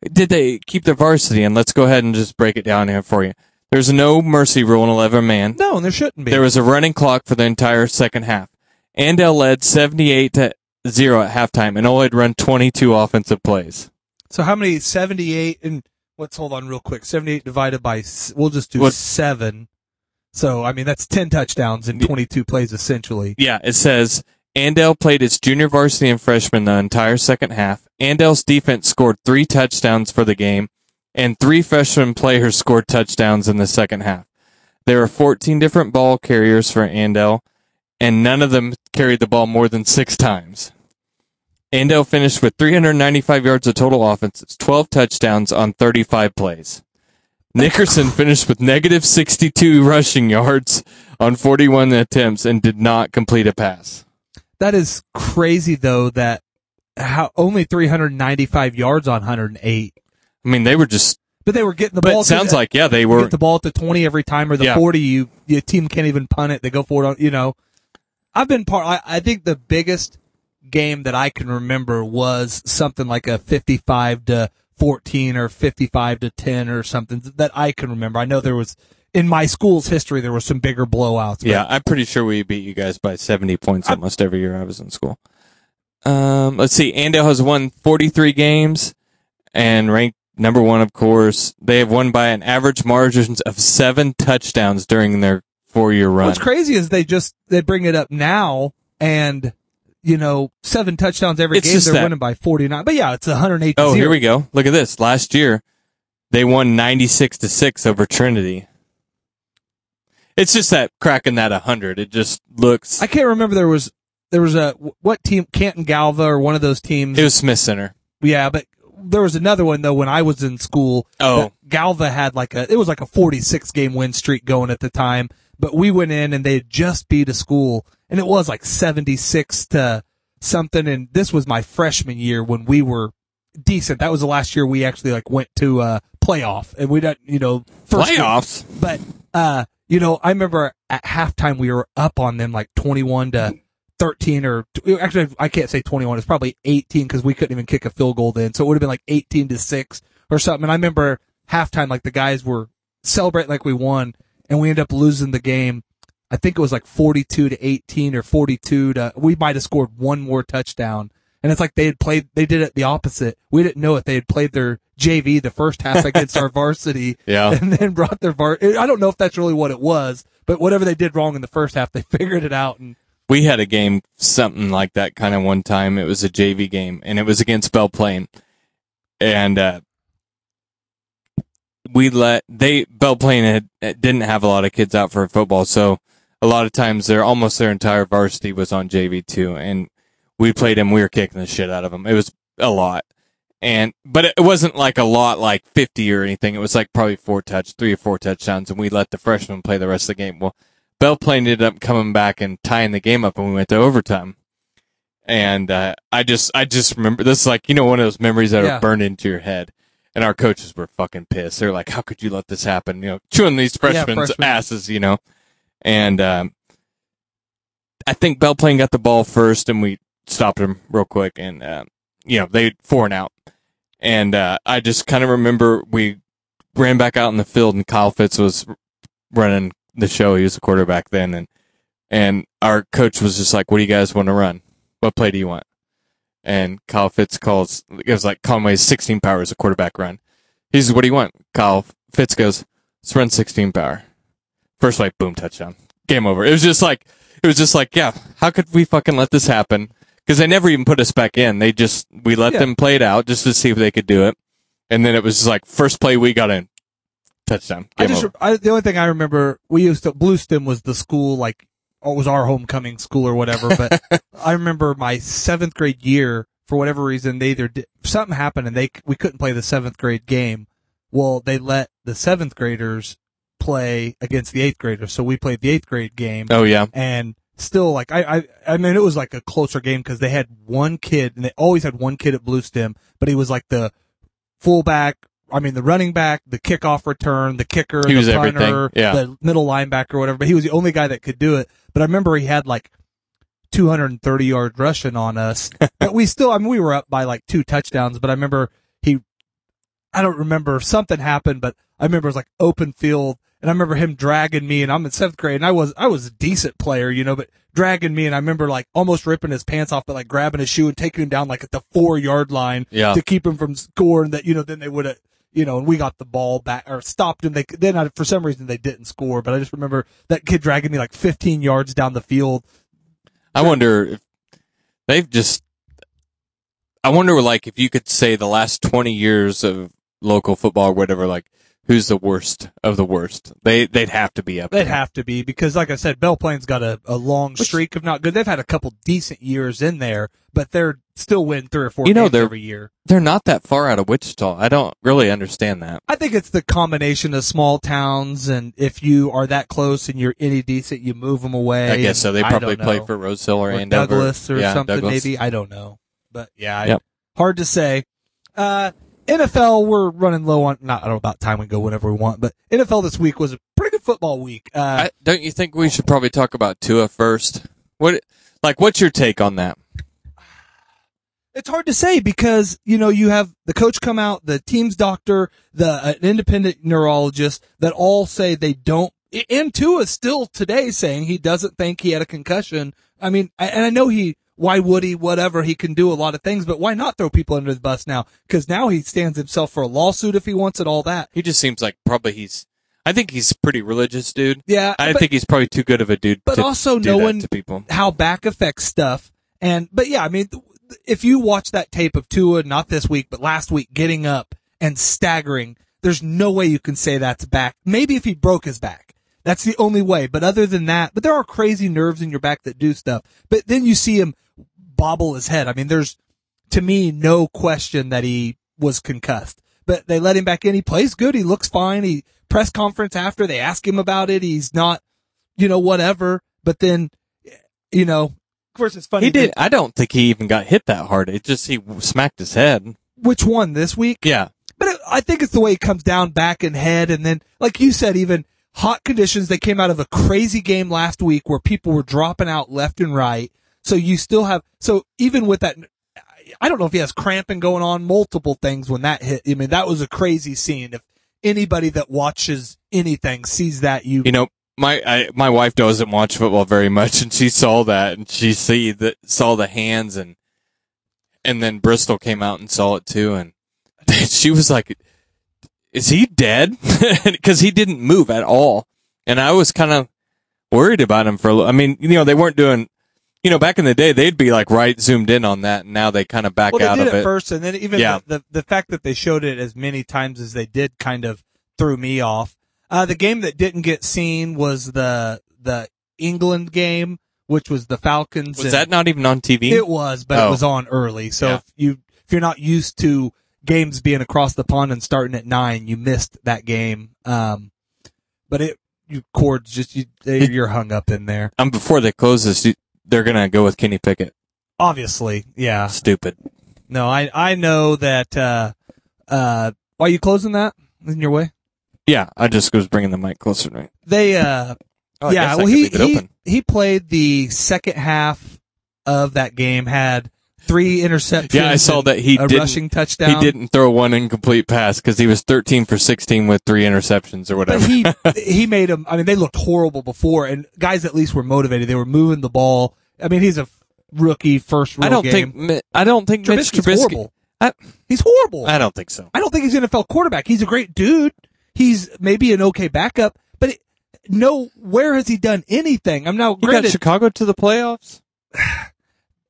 [SPEAKER 7] did they keep their varsity? And let's go ahead and just break it down here for you. There's no mercy rule in 11 man.
[SPEAKER 6] No, and there shouldn't be.
[SPEAKER 7] There was a running clock for the entire second half. Andale led 78 to 0 at halftime and only had run 22 offensive plays.
[SPEAKER 6] so how many? 78 and let's hold on real quick. 78 divided by, we'll just do
[SPEAKER 7] What-
[SPEAKER 6] seven. So, I mean, that's 10 touchdowns in 22 plays essentially.
[SPEAKER 7] Yeah, it says Andale played its junior varsity and freshman the entire second half. Andale's defense scored three touchdowns for the game, and three freshman players scored touchdowns in the second half. There were 14 different ball carriers for Andale, and none of them carried the ball more than six times. Andale finished with 395 yards of total offenses, 12 touchdowns on 35 plays. Nickerson finished with negative 62 rushing yards on 41 attempts and did not complete a pass.
[SPEAKER 6] That is crazy though that how only 395 yards on 108.
[SPEAKER 7] I mean, they were just,
[SPEAKER 6] But they were getting the
[SPEAKER 7] but
[SPEAKER 6] ball.
[SPEAKER 7] it sounds like, yeah, they were,
[SPEAKER 6] get the ball at the 20 every time or the
[SPEAKER 7] Yeah.
[SPEAKER 6] 40 you your team can't even punt it they go for it on you know i've been part I, I think the biggest game that i can remember was something like a 55 to 14 or 55 to 10 or something that i can remember i know there was in my school's history there was some bigger blowouts
[SPEAKER 7] yeah, I'm pretty sure we beat you guys by 70 points almost every year I was in school. Um, let's see. Andale has won 43 games and ranked number one, of course. They have won by an average margin of seven touchdowns during their four year run.
[SPEAKER 6] what's crazy is they just they bring it up now and you know seven touchdowns every
[SPEAKER 7] It's
[SPEAKER 6] game they're
[SPEAKER 7] that-
[SPEAKER 6] winning by 49 but yeah it's 108
[SPEAKER 7] Oh, here we go. Look at this. Last year, they won 96 to 6 over Trinity. It's just that cracking that 100. It just looks.
[SPEAKER 6] I can't remember there was there was a what team Canton Galva or one of those teams.
[SPEAKER 7] it was Smith Center.
[SPEAKER 6] yeah, but there was another one though when I was in school.
[SPEAKER 7] Oh.
[SPEAKER 6] Galva had like a it was like a 46 game win streak going at the time, but we went in and they had just beat a school and it was like 76 to something and this was my freshman year when we were decent. That was the last year we actually like went to a playoff and we don't, you know, first game-
[SPEAKER 7] Playoffs?
[SPEAKER 6] but uh, you know, I remember at halftime we were up on them like twenty-one to thirteen, or actually I can't say twenty-one. It's probably eighteen because we couldn't even kick a field goal then, so it would have been like eighteen to six or something. And I remember halftime like the guys were celebrating like we won, and we ended up losing the game. I think it was like forty-two to eighteen or forty-two to. We might have scored one more touchdown. And it's like they had played, they did it the opposite. We didn't know it. They had played their JV the first half against our varsity
[SPEAKER 7] Yeah.
[SPEAKER 6] and then brought their var. I don't know if that's really what it was, but whatever they did wrong in the first half, they figured it out. And
[SPEAKER 7] we had a game something like that kind of one time. It was a JV game and it was against Belle Plaine. And uh we let they Belle Plaine had didn't have a lot of kids out for football, so a lot of times their almost their entire varsity was on JV too and we played them we were kicking the shit out of them. It was a lot. And but it wasn't like a lot like 50 or anything. It was like probably four touch, three or four touchdowns and we let the freshmen play the rest of the game. Well, Belle Plaine ended up coming back and tying the game up, and we went to overtime. And uh, I just, I just remember this is like you know one of those memories that
[SPEAKER 6] Yeah.
[SPEAKER 7] are burned into your head. And our coaches were fucking pissed. They're like, "How could you let this happen?" You know, chewing these freshmen's
[SPEAKER 6] freshmen.
[SPEAKER 7] asses. You know, and um, I think Belle Plaine got the ball first, and we stopped him real quick, and uh, you know they four and out. And uh, I just kind of remember we ran back out in the field, and Kyle Fitz was running the show. He was a quarterback then, and and our coach was just like, "What do you guys want to run? What play do you want?" And Kyle Fitz calls. It was like Conway's 16 power is a quarterback run. He says, "What do you want?" Kyle Fitz goes, "Let's run 16 power." First play, boom, touchdown, game over. It was just like it was just like, yeah, how could we fucking let this happen? Because they never even put us back in. They just we let
[SPEAKER 6] Yeah.
[SPEAKER 7] them play it out just to see if they could do it, and then it was just like first play we got in, touchdown,
[SPEAKER 6] I just. I, the only thing I remember, we used to, Bluestem was the school, like, or it was our homecoming school or whatever, but I remember my seventh grade year, for whatever reason, they either did, something happened and they, we couldn't play the seventh grade game. Well, they let the seventh graders play against the eighth graders. So we played the eighth grade game.
[SPEAKER 7] Oh yeah,
[SPEAKER 6] and still like I I I mean it was like a closer game because they had one kid and they always had one kid at Bluestem, but he was like the fullback. I mean the running back, the kickoff return, the kicker,
[SPEAKER 7] He
[SPEAKER 6] the
[SPEAKER 7] was
[SPEAKER 6] punter,
[SPEAKER 7] yeah.
[SPEAKER 6] the middle linebacker, or whatever. But he was the only guy that could do it. But I remember he had like 230 yards rushing on us. but we still, I mean, we were up by like two touchdowns, but I remember he, I don't remember something happened, but I remember it was like open field and I remember him dragging me and I'm in seventh grade and I was, I was a decent player, you know, but dragging me and I remember like almost ripping his pants off, but like grabbing his shoe and taking him down like at the four yard line
[SPEAKER 7] Yeah.
[SPEAKER 6] to keep him from scoring that, you know, then they would have, you know, and we got the ball back or stopped him. They, then I, for some reason they didn't score, but I just remember that kid dragging me like 15 yards down the field.
[SPEAKER 7] I wonder if they've just. I wonder, like, if you could say the last twenty years of local football or whatever, like, who's the worst of the worst? They they'd have to be up.
[SPEAKER 6] They'd
[SPEAKER 7] there.
[SPEAKER 6] have to be because, like I said, Belle Plaine's got a, a long streak of not good. They've had a couple decent years in there, but they're still win three or four
[SPEAKER 7] You know,
[SPEAKER 6] games
[SPEAKER 7] they're-
[SPEAKER 6] every year.
[SPEAKER 7] They're not that far out of Wichita. I don't really understand that.
[SPEAKER 6] I think it's the combination of small towns, and if you are that close and you're any decent, you move them away.
[SPEAKER 7] I guess so. They probably play for Rose Hill or,
[SPEAKER 6] or
[SPEAKER 7] Andover.
[SPEAKER 6] Douglas or
[SPEAKER 7] Yeah,
[SPEAKER 6] something,
[SPEAKER 7] Douglas.
[SPEAKER 6] maybe. I don't know, but yeah, I-
[SPEAKER 7] Yep.
[SPEAKER 6] hard to say. Uh, NFL, we're running low on. Not I don't know about time we go whenever we want, but NFL this week was a pretty good football week. Uh,
[SPEAKER 7] I, don't you think we should probably talk about Tua first? What, like, what's your take on that?
[SPEAKER 6] It's hard to say because, you know, you have the coach come out, the team's doctor, the an independent neurologist that all say they don't, and Tua still today saying he doesn't think he had a concussion. I mean, I- and I know he, why would he, whatever, he can do a lot of things, but why not throw people under the bus now? Cause now he stands himself for a lawsuit if he wants it, all that.
[SPEAKER 7] He just seems like probably he's. I think he's pretty religious dude.
[SPEAKER 6] Yeah.
[SPEAKER 7] I
[SPEAKER 6] but-
[SPEAKER 7] think he's probably too good of a dude.
[SPEAKER 6] but
[SPEAKER 7] to
[SPEAKER 6] also knowing
[SPEAKER 7] to people.
[SPEAKER 6] how back affects stuff. And, but yeah, I mean, if you watch that tape of Tua, not this week, but last week, getting up and staggering, there's no way you can say that's back. Maybe if he broke his back. That's the only way. But other than that, but there are crazy nerves in your back that do stuff. But then you see him bobble his head. I mean, there's, to me, no question that he was concussed. But they let him back in. He plays good. He looks fine. He press conference after they ask him about it. He's not, you know, whatever. But then, you know, of course it's funny.
[SPEAKER 7] He did. I don't think he even got hit that hard. It just he smacked his head.
[SPEAKER 6] Which one this week?
[SPEAKER 7] Yeah.
[SPEAKER 6] But it, I think it's the way it comes down back and head. And then, like you said, even hot conditions, they came out of a crazy game last week where people were dropping out left and right. So you still have, so even with that, I don't know if he has cramping going on, multiple things when that hit. I mean, that was a crazy scene. If anybody that watches anything sees that, you,
[SPEAKER 7] You know, my I, my wife doesn't watch football very much, and she saw that, and she see that saw the hands, and and then Bristol came out and saw it too, and she was like, "Is he dead?" Because he didn't move at all, and I was kind of worried about him for. a li- I mean, you know, they weren't doing. You know, back in the day, they'd be like right zoomed in on that, and now they kind of back
[SPEAKER 6] well,
[SPEAKER 7] out of
[SPEAKER 6] it,
[SPEAKER 7] it.
[SPEAKER 6] first, and then even
[SPEAKER 7] Yeah.
[SPEAKER 6] the, the the fact that they showed it as many times as they did kind of threw me off. Uh, the game that didn't get seen was the the England game, which was the Falcons.
[SPEAKER 7] Was
[SPEAKER 6] and-
[SPEAKER 7] that not even on TV?
[SPEAKER 6] It was, but
[SPEAKER 7] Oh.
[SPEAKER 6] it was on early. So
[SPEAKER 7] Yeah.
[SPEAKER 6] if you if you're not used to games being across the pond and starting at nine, you missed that game. Um, but it you chords just you they- you're hung up in there.
[SPEAKER 7] um, before they close this, you- they're gonna go with Kenny Pickett.
[SPEAKER 6] Obviously, yeah.
[SPEAKER 7] Stupid.
[SPEAKER 6] No, I I know that. Uh, uh, are you closing that in your way?
[SPEAKER 7] Yeah, I just was bringing the mic closer to me.
[SPEAKER 6] They uh,
[SPEAKER 7] Oh,
[SPEAKER 6] yeah. Well, he he he played the second half of that game. Had three interceptions.
[SPEAKER 7] Yeah, I saw that he
[SPEAKER 6] a
[SPEAKER 7] didn't-
[SPEAKER 6] rushing touchdown.
[SPEAKER 7] He didn't throw one incomplete pass because he was 13 for 16 with three interceptions or
[SPEAKER 6] But
[SPEAKER 7] whatever.
[SPEAKER 6] he he made them. I mean, they looked horrible before, and guys at least were motivated. They were moving the ball. I mean, he's a rookie first real
[SPEAKER 7] I don't
[SPEAKER 6] game.
[SPEAKER 7] think I don't think Mitch Trubisky.
[SPEAKER 6] horrible.
[SPEAKER 7] I,
[SPEAKER 6] He's horrible.
[SPEAKER 7] I don't think so.
[SPEAKER 6] I don't think he's an NFL quarterback. He's a great dude. He's maybe an okay backup, but it, no, where has he done anything? I'm now
[SPEAKER 7] You got Chicago to the playoffs.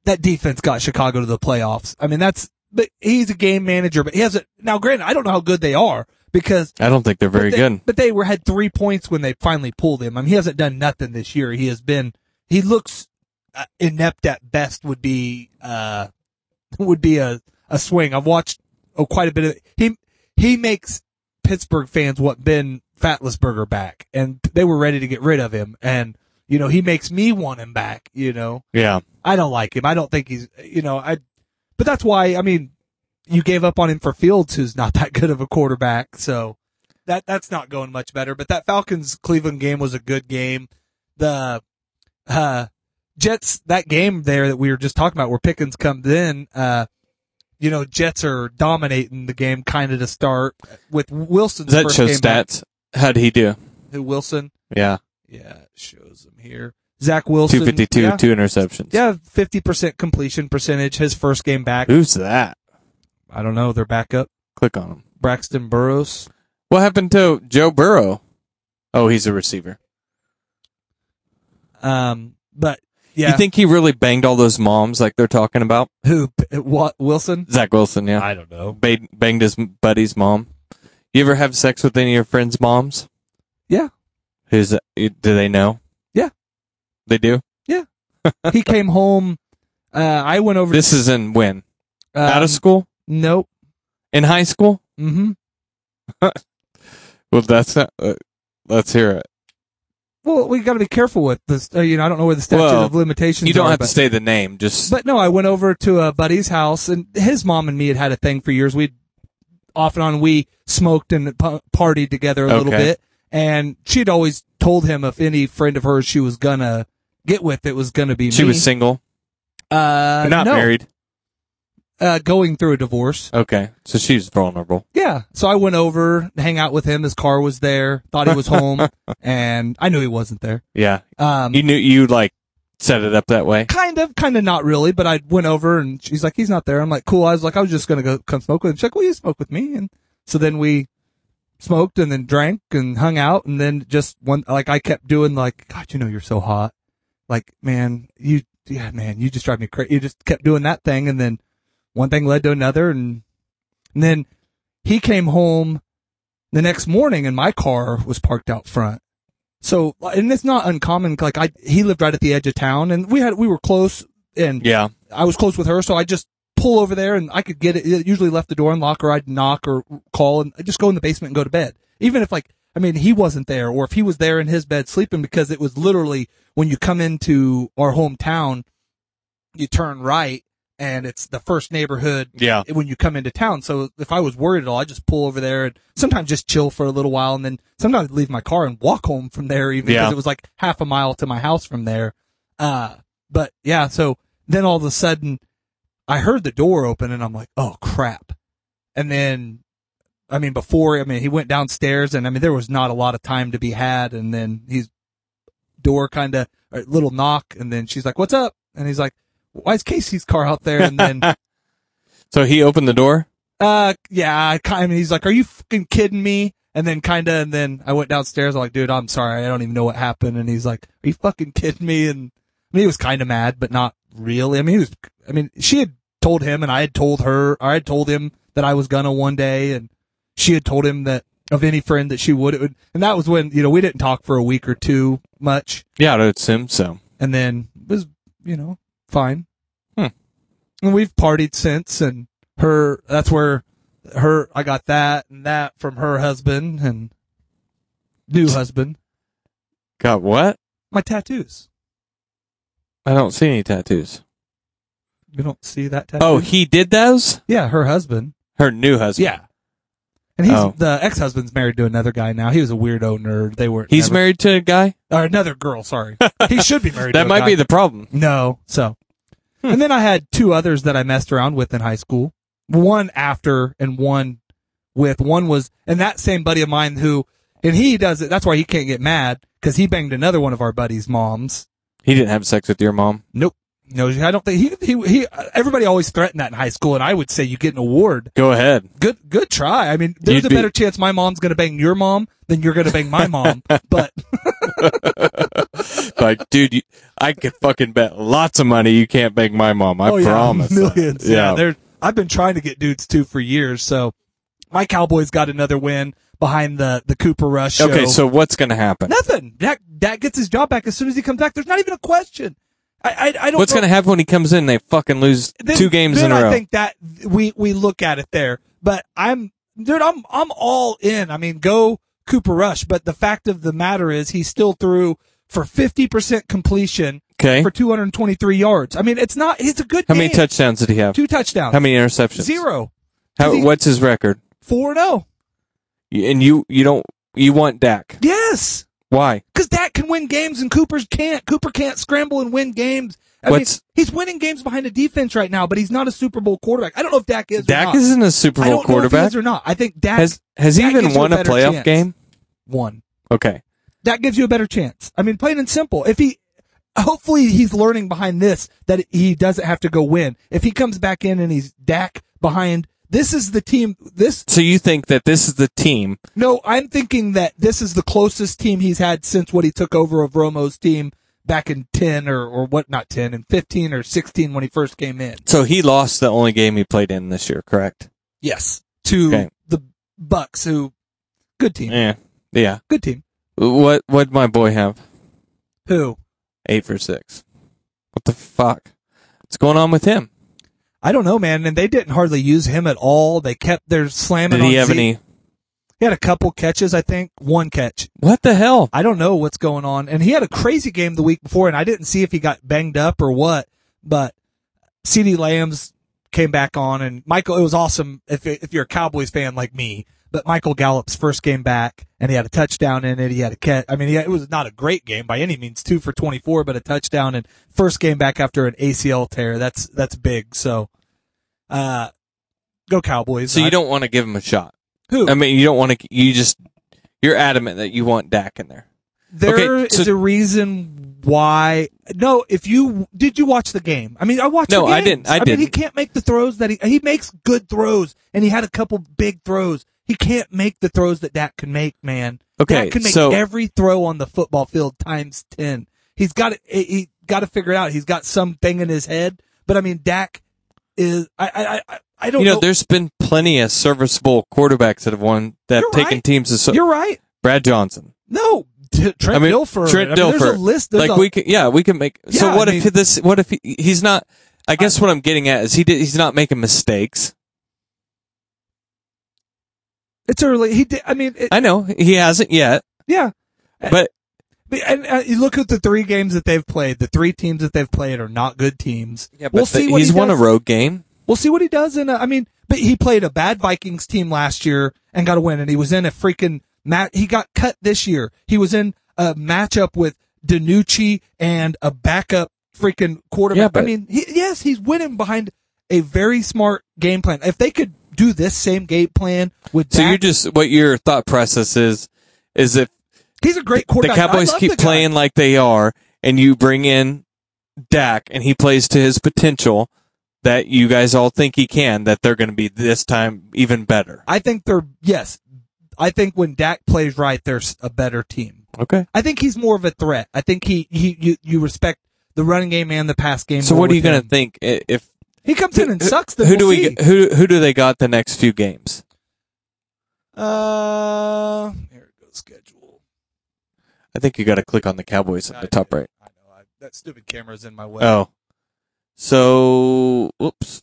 [SPEAKER 6] that defense got Chicago to the playoffs. I mean, that's but he's a game manager, but he hasn't. Now, granted, I don't know how good they are because
[SPEAKER 7] I don't think they're very
[SPEAKER 6] but they,
[SPEAKER 7] good.
[SPEAKER 6] But they were had three points when they finally pulled him. I mean, he hasn't done nothing this year. He has been. He looks uh, inept at best. Would be uh would be a a swing. I've watched oh quite a bit of he he makes Pittsburgh fans what Ben Fatlisberger back, and they were ready to get rid of him. And you know, he makes me want him back, you know.
[SPEAKER 7] Yeah.
[SPEAKER 6] I don't like him. I don't think he's, you know, I, but that's why, I mean, you gave up on him for Fields, who's not that good of a quarterback. So that, that's not going much better. But that Falcons Cleveland game was a good game. The, uh, Jets, that game there that we were just talking about where Pickens comes in, uh, you know, Jets are dominating the game kind of to start with Wilson's
[SPEAKER 7] Does that
[SPEAKER 6] first
[SPEAKER 7] show
[SPEAKER 6] game back.
[SPEAKER 7] stats? How'd he do?
[SPEAKER 6] Who Wilson?
[SPEAKER 7] Yeah.
[SPEAKER 6] Yeah, it shows him here. Zach Wilson.
[SPEAKER 7] 252,
[SPEAKER 6] Yeah,
[SPEAKER 7] two interceptions.
[SPEAKER 6] yeah 50% completion percentage. His first game back.
[SPEAKER 7] Who's that?
[SPEAKER 6] I don't know. They're back up.
[SPEAKER 7] Click on him.
[SPEAKER 6] Braxton Burrows.
[SPEAKER 7] What happened to Joe Burrow? Oh, he's a receiver.
[SPEAKER 6] Um, but yeah,
[SPEAKER 7] You think he really banged all those moms like they're talking about?
[SPEAKER 6] who? What Wilson?
[SPEAKER 7] Zach Wilson, yeah.
[SPEAKER 6] I don't know.
[SPEAKER 7] Banged, banged his buddy's mom. You ever have sex with any of your friends' moms?
[SPEAKER 6] Yeah.
[SPEAKER 7] Who's, do they know?
[SPEAKER 6] Yeah.
[SPEAKER 7] They do?
[SPEAKER 6] Yeah, he came home. Uh, I went over.
[SPEAKER 7] This is in when?
[SPEAKER 6] um,
[SPEAKER 7] Out of school?
[SPEAKER 6] Nope.
[SPEAKER 7] In high school?
[SPEAKER 6] Mm-hmm.
[SPEAKER 7] Well, that's not, uh, let's hear it.
[SPEAKER 6] Well, we got to be careful with this. Uh, you know, I don't know where the statute
[SPEAKER 7] Well,
[SPEAKER 6] of limitations.
[SPEAKER 7] You don't
[SPEAKER 6] are,
[SPEAKER 7] have
[SPEAKER 6] but,
[SPEAKER 7] to say the name, just,
[SPEAKER 6] But no, I went over to a buddy's house, and his mom and me had had a thing for years. We'd off and on we smoked and p- partied together a little bit, and she'd always told him if any friend of hers she was gonna get with, it was gonna be me.
[SPEAKER 7] she
[SPEAKER 6] me.
[SPEAKER 7] was single,
[SPEAKER 6] uh,
[SPEAKER 7] not
[SPEAKER 6] no,
[SPEAKER 7] married.
[SPEAKER 6] uh, going through a divorce.
[SPEAKER 7] Okay. So she's vulnerable.
[SPEAKER 6] Yeah, so I went over, to hang out with him. His car was there. Thought he was home, and I knew he wasn't there.
[SPEAKER 7] Yeah.
[SPEAKER 6] Um,
[SPEAKER 7] You knew, you like set it up that way.
[SPEAKER 6] kind of, kind of not really, but I went over and she's like, he's not there. I'm like, cool. I was like, I was just to go come smoke with him. She's like, well, you smoke with me. And so then we smoked and then drank and hung out. And then just one, like I kept doing like, God, you know, you're so hot. Like, man, you, yeah, man, you just drive me crazy. You just kept doing that thing. And then one thing led to another. And, and then he came home the next morning and my car was parked out front. So, and it's not uncommon. Like I, he lived right at the edge of town and we had, we were close and
[SPEAKER 7] Yeah.
[SPEAKER 6] I was close with her. So I just pull over there and I could get it. it usually left the door unlocked or I'd knock or call and I'd just go in the basement and go to bed. Even if like, I mean, he wasn't there or if he was there in his bed sleeping because it was literally when you come into our hometown, you turn right and it's the first neighborhood
[SPEAKER 7] Yeah.
[SPEAKER 6] when you come into town. So if I was worried at all, I just pull over there and sometimes just chill for a little while and then sometimes leave my car and walk home from there even because
[SPEAKER 7] Yeah.
[SPEAKER 6] it was like half a mile to my house from there. Uh, but yeah, so then all of a sudden I heard the door open and I'm like, oh crap. And then, I mean, before, I mean, he went downstairs and I mean, there was not a lot of time to be had. And then he's door kind of, a little knock. And then she's like, what's up? And he's like, why is Casey's car out there? And then,
[SPEAKER 7] So he opened the door?
[SPEAKER 6] uh, yeah, I kind of, he's like, are you fucking kidding me? And then kind of, and then I went downstairs. I'm like, dude, I'm sorry. I don't even know what happened. And he's like, are you fucking kidding me? And I mean, he was kind of mad, but not really. I mean, he was, I mean, she had told him and I had told her, I had told him that I was gonna one day and she had told him that of any friend that she would, it would and that was when, you know, we didn't talk for a week or two much.
[SPEAKER 7] Yeah, I would assume so.
[SPEAKER 6] And then it was, you know, fine.
[SPEAKER 7] Hmm.
[SPEAKER 6] And we've partied since and her, that's where her, I got that and that from her husband and new husband.
[SPEAKER 7] Got what?
[SPEAKER 6] My tattoos.
[SPEAKER 7] I don't see any tattoos.
[SPEAKER 6] You don't see that tattoo?
[SPEAKER 7] Oh, he did those?
[SPEAKER 6] yeah, her husband.
[SPEAKER 7] Her new husband.
[SPEAKER 6] Yeah. And he's
[SPEAKER 7] Oh.
[SPEAKER 6] the ex-husband's married to another guy now. He was a weirdo nerd. They were
[SPEAKER 7] He's married to a guy?
[SPEAKER 6] or another girl. Sorry, he should be married.
[SPEAKER 7] That
[SPEAKER 6] to a
[SPEAKER 7] might
[SPEAKER 6] guy.
[SPEAKER 7] be the problem.
[SPEAKER 6] no. So,
[SPEAKER 7] Hmm.
[SPEAKER 6] and then I had two others that I messed around with in high school. One after and one with. One was and that same buddy of mine who and he does it. That's why he can't get mad because he banged another one of our buddies' moms.
[SPEAKER 7] He didn't have sex with your mom.
[SPEAKER 6] Nope. No, I don't think he, he, he, everybody always threatened that in high school. And I would say you get an award.
[SPEAKER 7] Go ahead.
[SPEAKER 6] Good, good try. I mean, there's
[SPEAKER 7] You'd
[SPEAKER 6] a
[SPEAKER 7] be-
[SPEAKER 6] better chance my mom's going to bang your mom than you're going to bang my mom. but
[SPEAKER 7] like, dude, you, I could fucking bet lots of money you can't bang my mom. I
[SPEAKER 6] oh yeah,
[SPEAKER 7] promise.
[SPEAKER 6] millions. Yeah.
[SPEAKER 7] Yeah.
[SPEAKER 6] there. I've been trying to get dudes too for years. So my Cowboys got another win behind the, the Cooper Rush show.
[SPEAKER 7] Okay, so what's going to happen?
[SPEAKER 6] nothing. Dak, Dak gets his job back as soon as he comes back. There's not even a question. I, I, I don't
[SPEAKER 7] What's going to happen when he comes in? They fucking lose
[SPEAKER 6] then-
[SPEAKER 7] two games in a row.
[SPEAKER 6] I think that we we look at it there. But I'm dude, I'm I'm all in. I mean, go Cooper Rush. But the fact of the matter is, he still threw for 50% completion
[SPEAKER 7] Okay.
[SPEAKER 6] for 223 yards. I mean, it's not, it's a good
[SPEAKER 7] How many touchdowns did he have?
[SPEAKER 6] Two touchdowns.
[SPEAKER 7] How many interceptions?
[SPEAKER 6] Zero.
[SPEAKER 7] How,
[SPEAKER 6] he-
[SPEAKER 7] what's his record?
[SPEAKER 6] 4 0.
[SPEAKER 7] And you you don't you want Dak?
[SPEAKER 6] Yes.
[SPEAKER 7] Why?
[SPEAKER 6] Because Dak can win games and Cooper's can't. Cooper can't scramble and win games. I
[SPEAKER 7] What's-
[SPEAKER 6] mean, he's winning games behind a defense right now, but he's not a Super Bowl quarterback. I don't know if Dak is.
[SPEAKER 7] Dak isn't a Super
[SPEAKER 6] I
[SPEAKER 7] Bowl
[SPEAKER 6] don't know if he
[SPEAKER 7] quarterback.
[SPEAKER 6] is or not. I think Dak
[SPEAKER 7] Has has he even won
[SPEAKER 6] a
[SPEAKER 7] a, playoff
[SPEAKER 6] chance.
[SPEAKER 7] game?
[SPEAKER 6] One.
[SPEAKER 7] Okay.
[SPEAKER 6] That gives you a better chance. I mean, plain and simple. If he, hopefully he's learning behind this that he doesn't have to go win. If he comes back in and he's Dak behind, this is the team. This
[SPEAKER 7] So you think that this is the team?
[SPEAKER 6] no, I'm thinking that this is the closest team he's had since what he took over of Romo's team back in 10 or, or what, not 10, and 15 or 16 when he first came in.
[SPEAKER 7] So he lost the only game he played in this year, correct?
[SPEAKER 6] Yes. To
[SPEAKER 7] Okay.
[SPEAKER 6] the Bucks who, good team.
[SPEAKER 7] Yeah. Yeah.
[SPEAKER 6] Good team.
[SPEAKER 7] What what my boy have?
[SPEAKER 6] Who?
[SPEAKER 7] Eight for six. What the fuck? What's going on with him?
[SPEAKER 6] I don't know, man. And they didn't hardly use him at all. They kept their slamming
[SPEAKER 7] Did he have
[SPEAKER 6] Zeke.
[SPEAKER 7] any?
[SPEAKER 6] He had a couple catches, I think. One catch.
[SPEAKER 7] What the hell?
[SPEAKER 6] I don't know what's going on. And he had a crazy game the week before, and I didn't see if he got banged up or what. But CeeDee Lambs came back on, and Michael. It was awesome if if you're a Cowboys fan like me. But Michael Gallup's first game back, and he had a touchdown in it. He had a catch. I mean, had, it was not a great game by any means, two for twenty four, but a touchdown and first game back after an ACL tear. That's that's big. So, uh, go Cowboys.
[SPEAKER 7] So you
[SPEAKER 6] I-
[SPEAKER 7] don't want to give him a shot?
[SPEAKER 6] who?
[SPEAKER 7] I mean, you don't want to. You just you're adamant that you want Dak in there.
[SPEAKER 6] There is
[SPEAKER 7] Okay, so-
[SPEAKER 6] a reason why. No, if you did you watch the game? I mean, I watched.
[SPEAKER 7] No, I didn't. I
[SPEAKER 6] mean, he
[SPEAKER 7] didn't.
[SPEAKER 6] He can't make the throws that he he makes good throws, and he had a couple big throws. He can't make the throws that Dak can make, man.
[SPEAKER 7] Okay,
[SPEAKER 6] Dak can make
[SPEAKER 7] so-
[SPEAKER 6] every throw on the football field times ten. He's got to he got to figure it out. He's got something in his head, but I mean, Dak is. I I I, I don't
[SPEAKER 7] You know,
[SPEAKER 6] know.
[SPEAKER 7] there's been plenty of serviceable quarterbacks that have won that have
[SPEAKER 6] You're
[SPEAKER 7] taken
[SPEAKER 6] right.
[SPEAKER 7] teams to.
[SPEAKER 6] You're right.
[SPEAKER 7] Brad Johnson.
[SPEAKER 6] No, Trent
[SPEAKER 7] I mean,
[SPEAKER 6] Dilfer.
[SPEAKER 7] Trent
[SPEAKER 6] I mean, There's a list. There's
[SPEAKER 7] like
[SPEAKER 6] a,
[SPEAKER 7] we can, yeah, we can make. so what
[SPEAKER 6] I
[SPEAKER 7] if
[SPEAKER 6] mean-
[SPEAKER 7] this? What if he, he's not? I guess what I'm getting at is he did, he's not making mistakes.
[SPEAKER 6] It's early. He did. I mean, it,
[SPEAKER 7] I know he hasn't yet,
[SPEAKER 6] yeah.
[SPEAKER 7] but
[SPEAKER 6] And uh, you look at the three games that they've played. The three teams that they've played are not good teams.
[SPEAKER 7] yeah, but
[SPEAKER 6] we'll
[SPEAKER 7] the-
[SPEAKER 6] see what
[SPEAKER 7] he's
[SPEAKER 6] he
[SPEAKER 7] won a road game.
[SPEAKER 6] We'll see what he does. In a, I mean, but he played a bad Vikings team last year and got a win. And he was in a freaking mat. He got cut this year. He was in a matchup with Danucci and a backup freaking quarterback.
[SPEAKER 7] Yeah, but-
[SPEAKER 6] I mean, he, yes, he's winning behind a very smart game plan. If they could do this same game plan with
[SPEAKER 7] So you're just what your thought process is is if
[SPEAKER 6] he's a great
[SPEAKER 7] the
[SPEAKER 6] quarterback. I
[SPEAKER 7] Cowboys keep
[SPEAKER 6] the
[SPEAKER 7] playing like they are, and you bring in Dak and he plays to his potential that you guys all think he can, that they're going to be this time even better.
[SPEAKER 6] I think they're yes. I think when Dak plays right, there's a better team.
[SPEAKER 7] Okay.
[SPEAKER 6] I think he's more of a threat. I think he, he you, you respect the running game and the pass game.
[SPEAKER 7] So what are you going to think if
[SPEAKER 6] He comes in and sucks. Then
[SPEAKER 7] who
[SPEAKER 6] we'll
[SPEAKER 7] do we
[SPEAKER 6] see.
[SPEAKER 7] who who do they got the next few games?
[SPEAKER 6] Uh, here it goes. Schedule.
[SPEAKER 7] I think you got to click on the Cowboys at the top right.
[SPEAKER 6] I know. I, that stupid camera's in my way.
[SPEAKER 7] Oh, so whoops,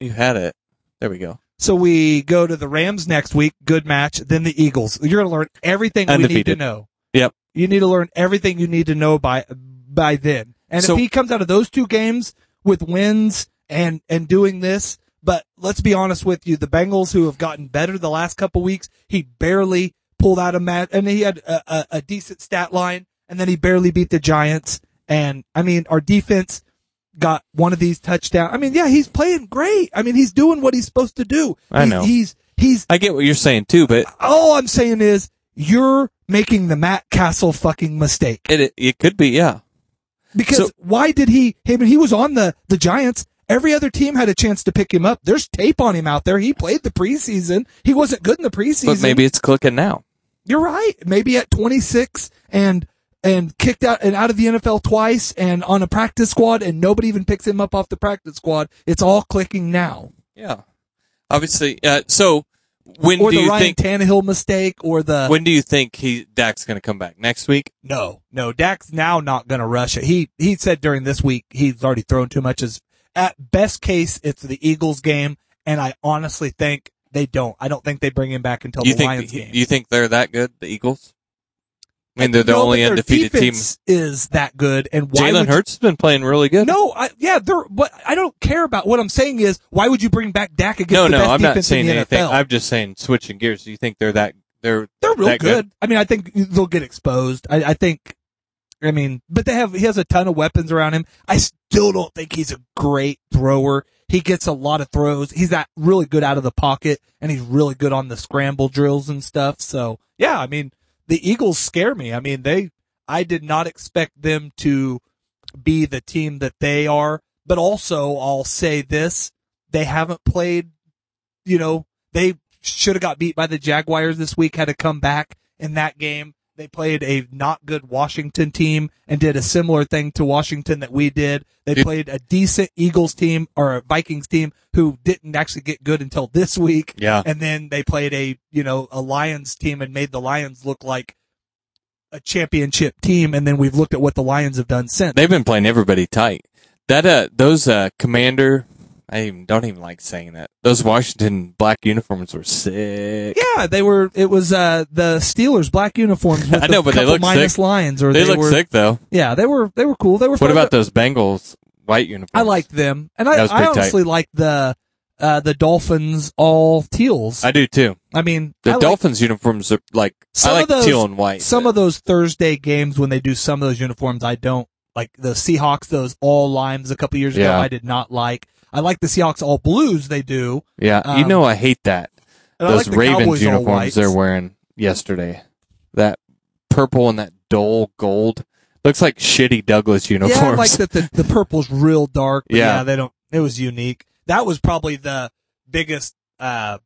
[SPEAKER 7] you had it. There we go.
[SPEAKER 6] So we go to the Rams next week. Good match. Then the Eagles. You're to learn everything we need to know.
[SPEAKER 7] Yep.
[SPEAKER 6] You need to learn everything you need to know by by then. And
[SPEAKER 7] So-
[SPEAKER 6] if he comes out of those two games with wins and and doing this, but let's be honest with you, the Bengals who have gotten better the last couple weeks, he barely pulled out a match, and he had a, a, a decent stat line, and then he barely beat the Giants. And I mean, our defense got one of these touchdowns. I mean, yeah, he's playing great. I mean, he's doing what he's supposed to do.
[SPEAKER 7] I
[SPEAKER 6] He's-
[SPEAKER 7] know.
[SPEAKER 6] He's he's
[SPEAKER 7] I get what you're saying too, but
[SPEAKER 6] all I'm saying is you're making the Matt Cassel fucking mistake.
[SPEAKER 7] it it, it could be yeah.
[SPEAKER 6] Because
[SPEAKER 7] So-
[SPEAKER 6] why did he? Him he was on the the Giants. Every other team had a chance to pick him up. There's tape on him out there. He played the preseason. He wasn't good in the preseason.
[SPEAKER 7] But maybe it's clicking now.
[SPEAKER 6] you're right. Maybe at 26 and and kicked out and out of the NFL twice and on a practice squad and nobody even picks him up off the practice squad. It's all clicking now.
[SPEAKER 7] Yeah. Obviously, uh, so when
[SPEAKER 6] or
[SPEAKER 7] do
[SPEAKER 6] the
[SPEAKER 7] you
[SPEAKER 6] Ryan
[SPEAKER 7] think
[SPEAKER 6] Tannehill mistake or the
[SPEAKER 7] when do you think he Dak's going to come back next week?
[SPEAKER 6] No, no, Dak's now not going to rush it. He he said during this week he's already thrown too much. As at best case, it's the Eagles game, and I honestly think they don't. I don't think they bring him back until
[SPEAKER 7] you
[SPEAKER 6] the
[SPEAKER 7] think
[SPEAKER 6] Lions game.
[SPEAKER 7] you think they're that good, the Eagles? I mean, they're the only undefeated team.
[SPEAKER 6] Is that good? And why
[SPEAKER 7] Jalen Hurts has been playing really good.
[SPEAKER 6] No, I, yeah, they're. But I don't care about what I'm saying is why would you bring back Dak against
[SPEAKER 7] no,
[SPEAKER 6] the
[SPEAKER 7] no,
[SPEAKER 6] best
[SPEAKER 7] I'm not saying anything.
[SPEAKER 6] NFL?
[SPEAKER 7] I'm just saying switching gears. Do you think they're that they're
[SPEAKER 6] They're real
[SPEAKER 7] that
[SPEAKER 6] good. I mean, I think they'll get exposed. I, I think. I mean, but they have he has a ton of weapons around him. I still don't think he's a great thrower. He gets a lot of throws. He's that really good out of the pocket, and he's really good on the scramble drills and stuff. So yeah, I mean, the Eagles scare me. I mean, they. I did not expect them to be the team that they are, but also I'll say this: they haven't played. You know, they should have got beat by the Jaguars this week. Had to come back in that game. They played a not good Washington team and did a similar thing to Washington that we did. They played a decent Eagles team or a Vikings team who didn't actually get good until this week.
[SPEAKER 7] Yeah.
[SPEAKER 6] And then they played a, you know, a Lions team and made the Lions look like a championship team. And then we've looked at what the Lions have done since.
[SPEAKER 7] They've been playing everybody tight. That uh, those uh, commander, I even, don't even like saying that. Those Washington black uniforms were sick.
[SPEAKER 6] yeah, they were, it was, uh, the Steelers black uniforms
[SPEAKER 7] I know, but they look
[SPEAKER 6] minus
[SPEAKER 7] sick.
[SPEAKER 6] lines or
[SPEAKER 7] They,
[SPEAKER 6] they,
[SPEAKER 7] look
[SPEAKER 6] were,
[SPEAKER 7] sick though.
[SPEAKER 6] yeah, they were, they were cool. They were
[SPEAKER 7] What about those Bengals white uniforms?
[SPEAKER 6] I liked them, and I, I honestly like the uh, the Dolphins all teals.
[SPEAKER 7] I do too.
[SPEAKER 6] I mean,
[SPEAKER 7] The
[SPEAKER 6] I like
[SPEAKER 7] Dolphins uniforms are like
[SPEAKER 6] Some
[SPEAKER 7] I like
[SPEAKER 6] of those-
[SPEAKER 7] teal and white.
[SPEAKER 6] some of those Thursday games when they do some of those uniforms. I don't like the Seahawks. Those all limes a couple years ago.
[SPEAKER 7] Yeah.
[SPEAKER 6] I did not like. I like the Seahawks all blues. They do.
[SPEAKER 7] yeah, you
[SPEAKER 6] um,
[SPEAKER 7] know I hate that. Those
[SPEAKER 6] like the
[SPEAKER 7] Ravens uniforms they're wearing yesterday. That purple and that dull gold looks like shitty Douglas uniforms.
[SPEAKER 6] Yeah, I like that the the purple's real dark. But yeah.
[SPEAKER 7] Yeah.
[SPEAKER 6] they don't. It was unique. That was probably the biggest uh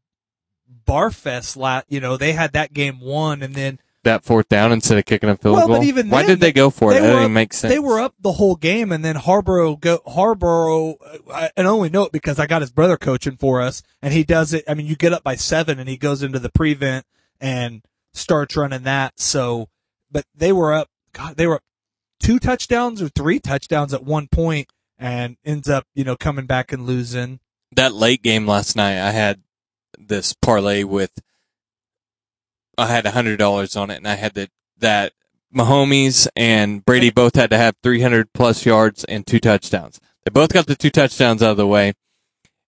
[SPEAKER 6] bar fest. La- you know, they had that game won, and then
[SPEAKER 7] that fourth down instead of kicking a field
[SPEAKER 6] Well,
[SPEAKER 7] goal.
[SPEAKER 6] but even
[SPEAKER 7] Why
[SPEAKER 6] then,
[SPEAKER 7] did they go for it?
[SPEAKER 6] they
[SPEAKER 7] That
[SPEAKER 6] were
[SPEAKER 7] didn't
[SPEAKER 6] up-
[SPEAKER 7] make sense.
[SPEAKER 6] They were up the whole game, and then Harbaugh go Harbaugh. Uh, I, and only know it because I got his brother coaching for us, and he does it. I mean, you get up by seven, and he goes into the prevent and starts running that. So, but they were up. God, they were up two touchdowns or three touchdowns at one point, and ends up you know coming back and losing.
[SPEAKER 7] that late game last night, I had this parlay with, I had a hundred dollars on it, and I had the that Mahomes and Brady both had to have three hundred plus yards and two touchdowns. They both got the two touchdowns out of the way,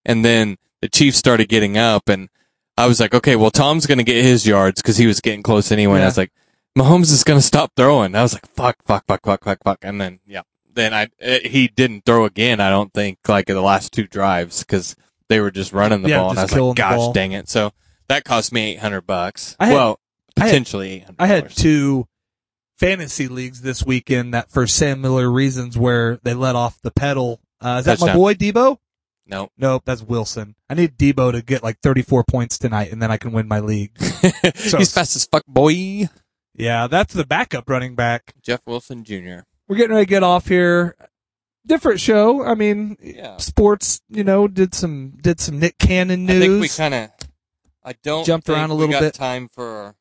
[SPEAKER 7] and then the Chiefs started getting up, and I was like, okay, well Tom's going to get his yards because he was getting close anyway. And I was like, Mahomes is going to stop throwing. I was like, fuck, fuck, fuck, fuck, fuck, fuck, and then yeah, then I eh, he didn't throw again. I don't think like in the last two drives because they were just running the
[SPEAKER 6] Yeah,
[SPEAKER 7] ball, and I was like, gosh,
[SPEAKER 6] ball.
[SPEAKER 7] dang it! So that cost me eight hundred bucks.
[SPEAKER 6] I had-
[SPEAKER 7] well,
[SPEAKER 6] I had-
[SPEAKER 7] potentially eight hundred.
[SPEAKER 6] I had two fantasy leagues this weekend that for similar reasons where they let off the pedal. Uh, is that my boy Deebo?
[SPEAKER 7] No,
[SPEAKER 6] Nope, that's Wilson. I need Deebo to get like 34 points tonight and then I can win my league. So-
[SPEAKER 7] he's fast as fuck, boy.
[SPEAKER 6] Yeah, that's the backup running back.
[SPEAKER 7] Jeff Wilson Jr.
[SPEAKER 6] We're getting ready to get off here. Different show. I mean,
[SPEAKER 7] Yeah.
[SPEAKER 6] sports, you know, did some, did some Nick Cannon news.
[SPEAKER 7] I think we kind of. I don't
[SPEAKER 6] Jumped
[SPEAKER 7] think
[SPEAKER 6] around a
[SPEAKER 7] we
[SPEAKER 6] little
[SPEAKER 7] got
[SPEAKER 6] bit.
[SPEAKER 7] Time for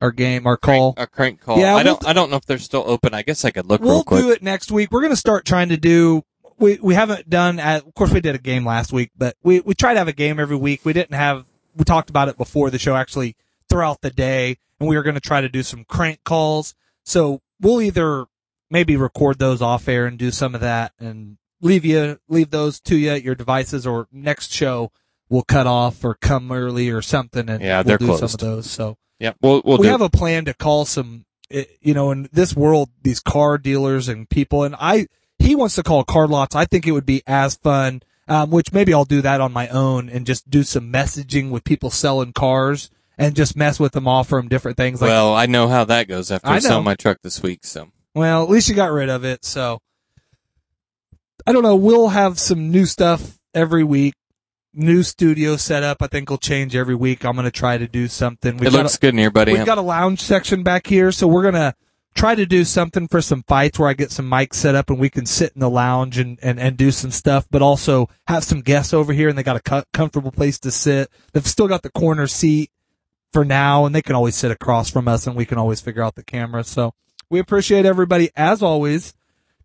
[SPEAKER 6] our game, our call.
[SPEAKER 7] crank, our crank call.
[SPEAKER 6] Yeah,
[SPEAKER 7] I
[SPEAKER 6] we'll
[SPEAKER 7] don't. I don't know if they're still open. I guess I could look
[SPEAKER 6] We'll
[SPEAKER 7] real quick.
[SPEAKER 6] do it next week. We're going to start trying to do. We we haven't done. At, of course, we did a game last week, but we we try to have a game every week. We didn't have. We talked about it before the show, actually throughout the day, and we were going to try to do some crank calls. So we'll either maybe record those off air and do some of that, and leave you leave those to you at your devices, or next show we'll cut off or come early or something, and
[SPEAKER 7] Yeah,
[SPEAKER 6] we'll
[SPEAKER 7] they're
[SPEAKER 6] do some of those. So
[SPEAKER 7] Yeah, we'll we'll
[SPEAKER 6] we
[SPEAKER 7] do.
[SPEAKER 6] have a plan to call some eh, you know in this world these car dealers and people and i he wants to call car lots i think it would be as fun um, which maybe i'll do that on my own and just do some messaging with people selling cars and just mess with them offer them different things like
[SPEAKER 7] well, I know how that goes after
[SPEAKER 6] I
[SPEAKER 7] I, sell my truck this week. So
[SPEAKER 6] well at least you got rid of it so i don't know we'll have some new stuff every week new studio setup i think will change every week i'm going to try to do something We've
[SPEAKER 7] it
[SPEAKER 6] got
[SPEAKER 7] looks
[SPEAKER 6] a-
[SPEAKER 7] good in here, buddy.
[SPEAKER 6] We've got a lounge section back here, so we're gonna try to do something for some fights where I get some mics set up and we can sit in the lounge and, and, and do some stuff, but also have some guests over here and they got a co- comfortable place to sit. They've still got the corner seat for now and they can always sit across from us and we can always figure out the camera. So we appreciate everybody as always.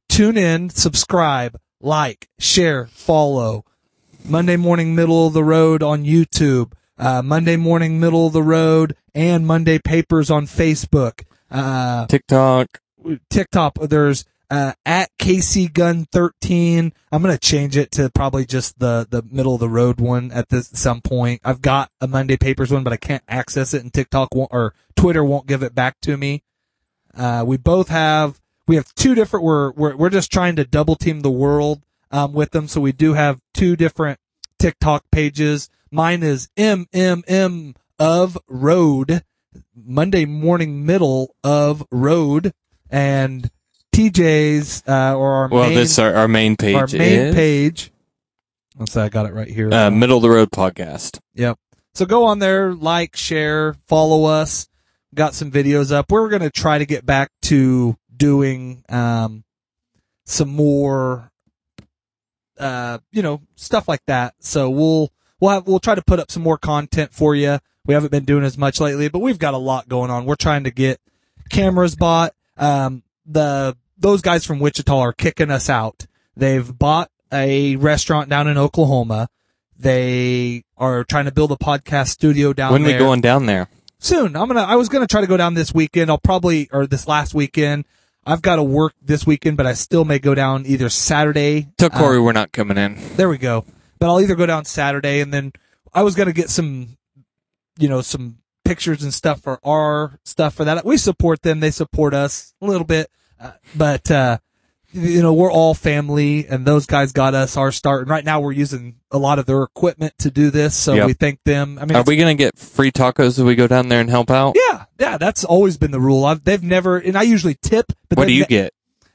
[SPEAKER 6] Tune in, subscribe, like, share, follow. Monday morning middle of the road on YouTube, uh, Monday morning middle of the road and Monday papers on Facebook. uh,
[SPEAKER 7] TikTok.
[SPEAKER 6] TikTok. There's uh, at Casey Gun 13. I'm gonna change it to probably just the the middle of the road one at this some point. I've got a Monday Papers one, but I can't access it, and TikTok won't, or Twitter won't give it back to me. Uh, we both have we have two different. We're we're we're just trying to double team the world um, with them, so we do have two different TikTok pages. Mine is MMM of Road, Monday morning middle of Road, and TJ's uh, or our
[SPEAKER 7] Well,
[SPEAKER 6] main,
[SPEAKER 7] this our, our main page
[SPEAKER 6] our main
[SPEAKER 7] is
[SPEAKER 6] page. Let's say I got it right here.
[SPEAKER 7] uh, Middle of the Road podcast.
[SPEAKER 6] Yep. So go on there, like, share, follow us. Got some videos up. We're going to try to get back to doing, um, some more, uh, you know, stuff like that. So we'll, we'll have, we'll try to put up some more content for you. We haven't been doing as much lately, but we've got a lot going on. We're trying to get cameras bought. Um, the, those guys from Wichita are kicking us out. They've bought a restaurant down in Oklahoma. They are trying to build a podcast studio down
[SPEAKER 7] when
[SPEAKER 6] there
[SPEAKER 7] we going down there?
[SPEAKER 6] soon. I'm gonna. I was gonna try to go down this weekend. I'll probably or this last weekend. I've got to work this weekend, but I still may go down either Saturday.
[SPEAKER 7] Tell
[SPEAKER 6] uh,
[SPEAKER 7] Corey we're not coming in.
[SPEAKER 6] there we go. But I'll either go down Saturday and then I was gonna get some, you know, some pictures and stuff for our stuff for that. We support them. They support us a little bit, uh, but uh, you know, we're all family, and those guys got us our start. And right now, we're using a lot of their equipment to do this, so
[SPEAKER 7] Yep.
[SPEAKER 6] we thank them. I mean,
[SPEAKER 7] Are we gonna get free tacos if we go down there and help out?
[SPEAKER 6] Yeah, yeah, that's always been the rule. I've, they've never, and I usually tip. But
[SPEAKER 7] What do you
[SPEAKER 6] ne-
[SPEAKER 7] get?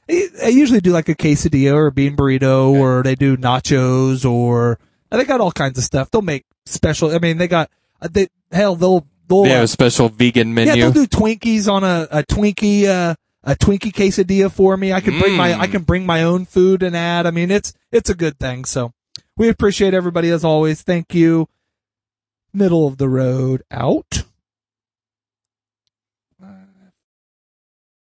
[SPEAKER 6] I I usually do like a quesadilla or a bean burrito, or they do nachos, or they got all kinds of stuff. They'll make special. I mean, they got uh, they hell they'll they'll
[SPEAKER 7] They have
[SPEAKER 6] uh,
[SPEAKER 7] a special vegan menu.
[SPEAKER 6] yeah they'll do Twinkies on a a Twinkie uh, a Twinkie quesadilla for me. I can bring my
[SPEAKER 7] Mm.
[SPEAKER 6] I can bring my own food and add. I mean, it's it's a good thing. So we appreciate everybody as always. Thank you. Middle of the road out.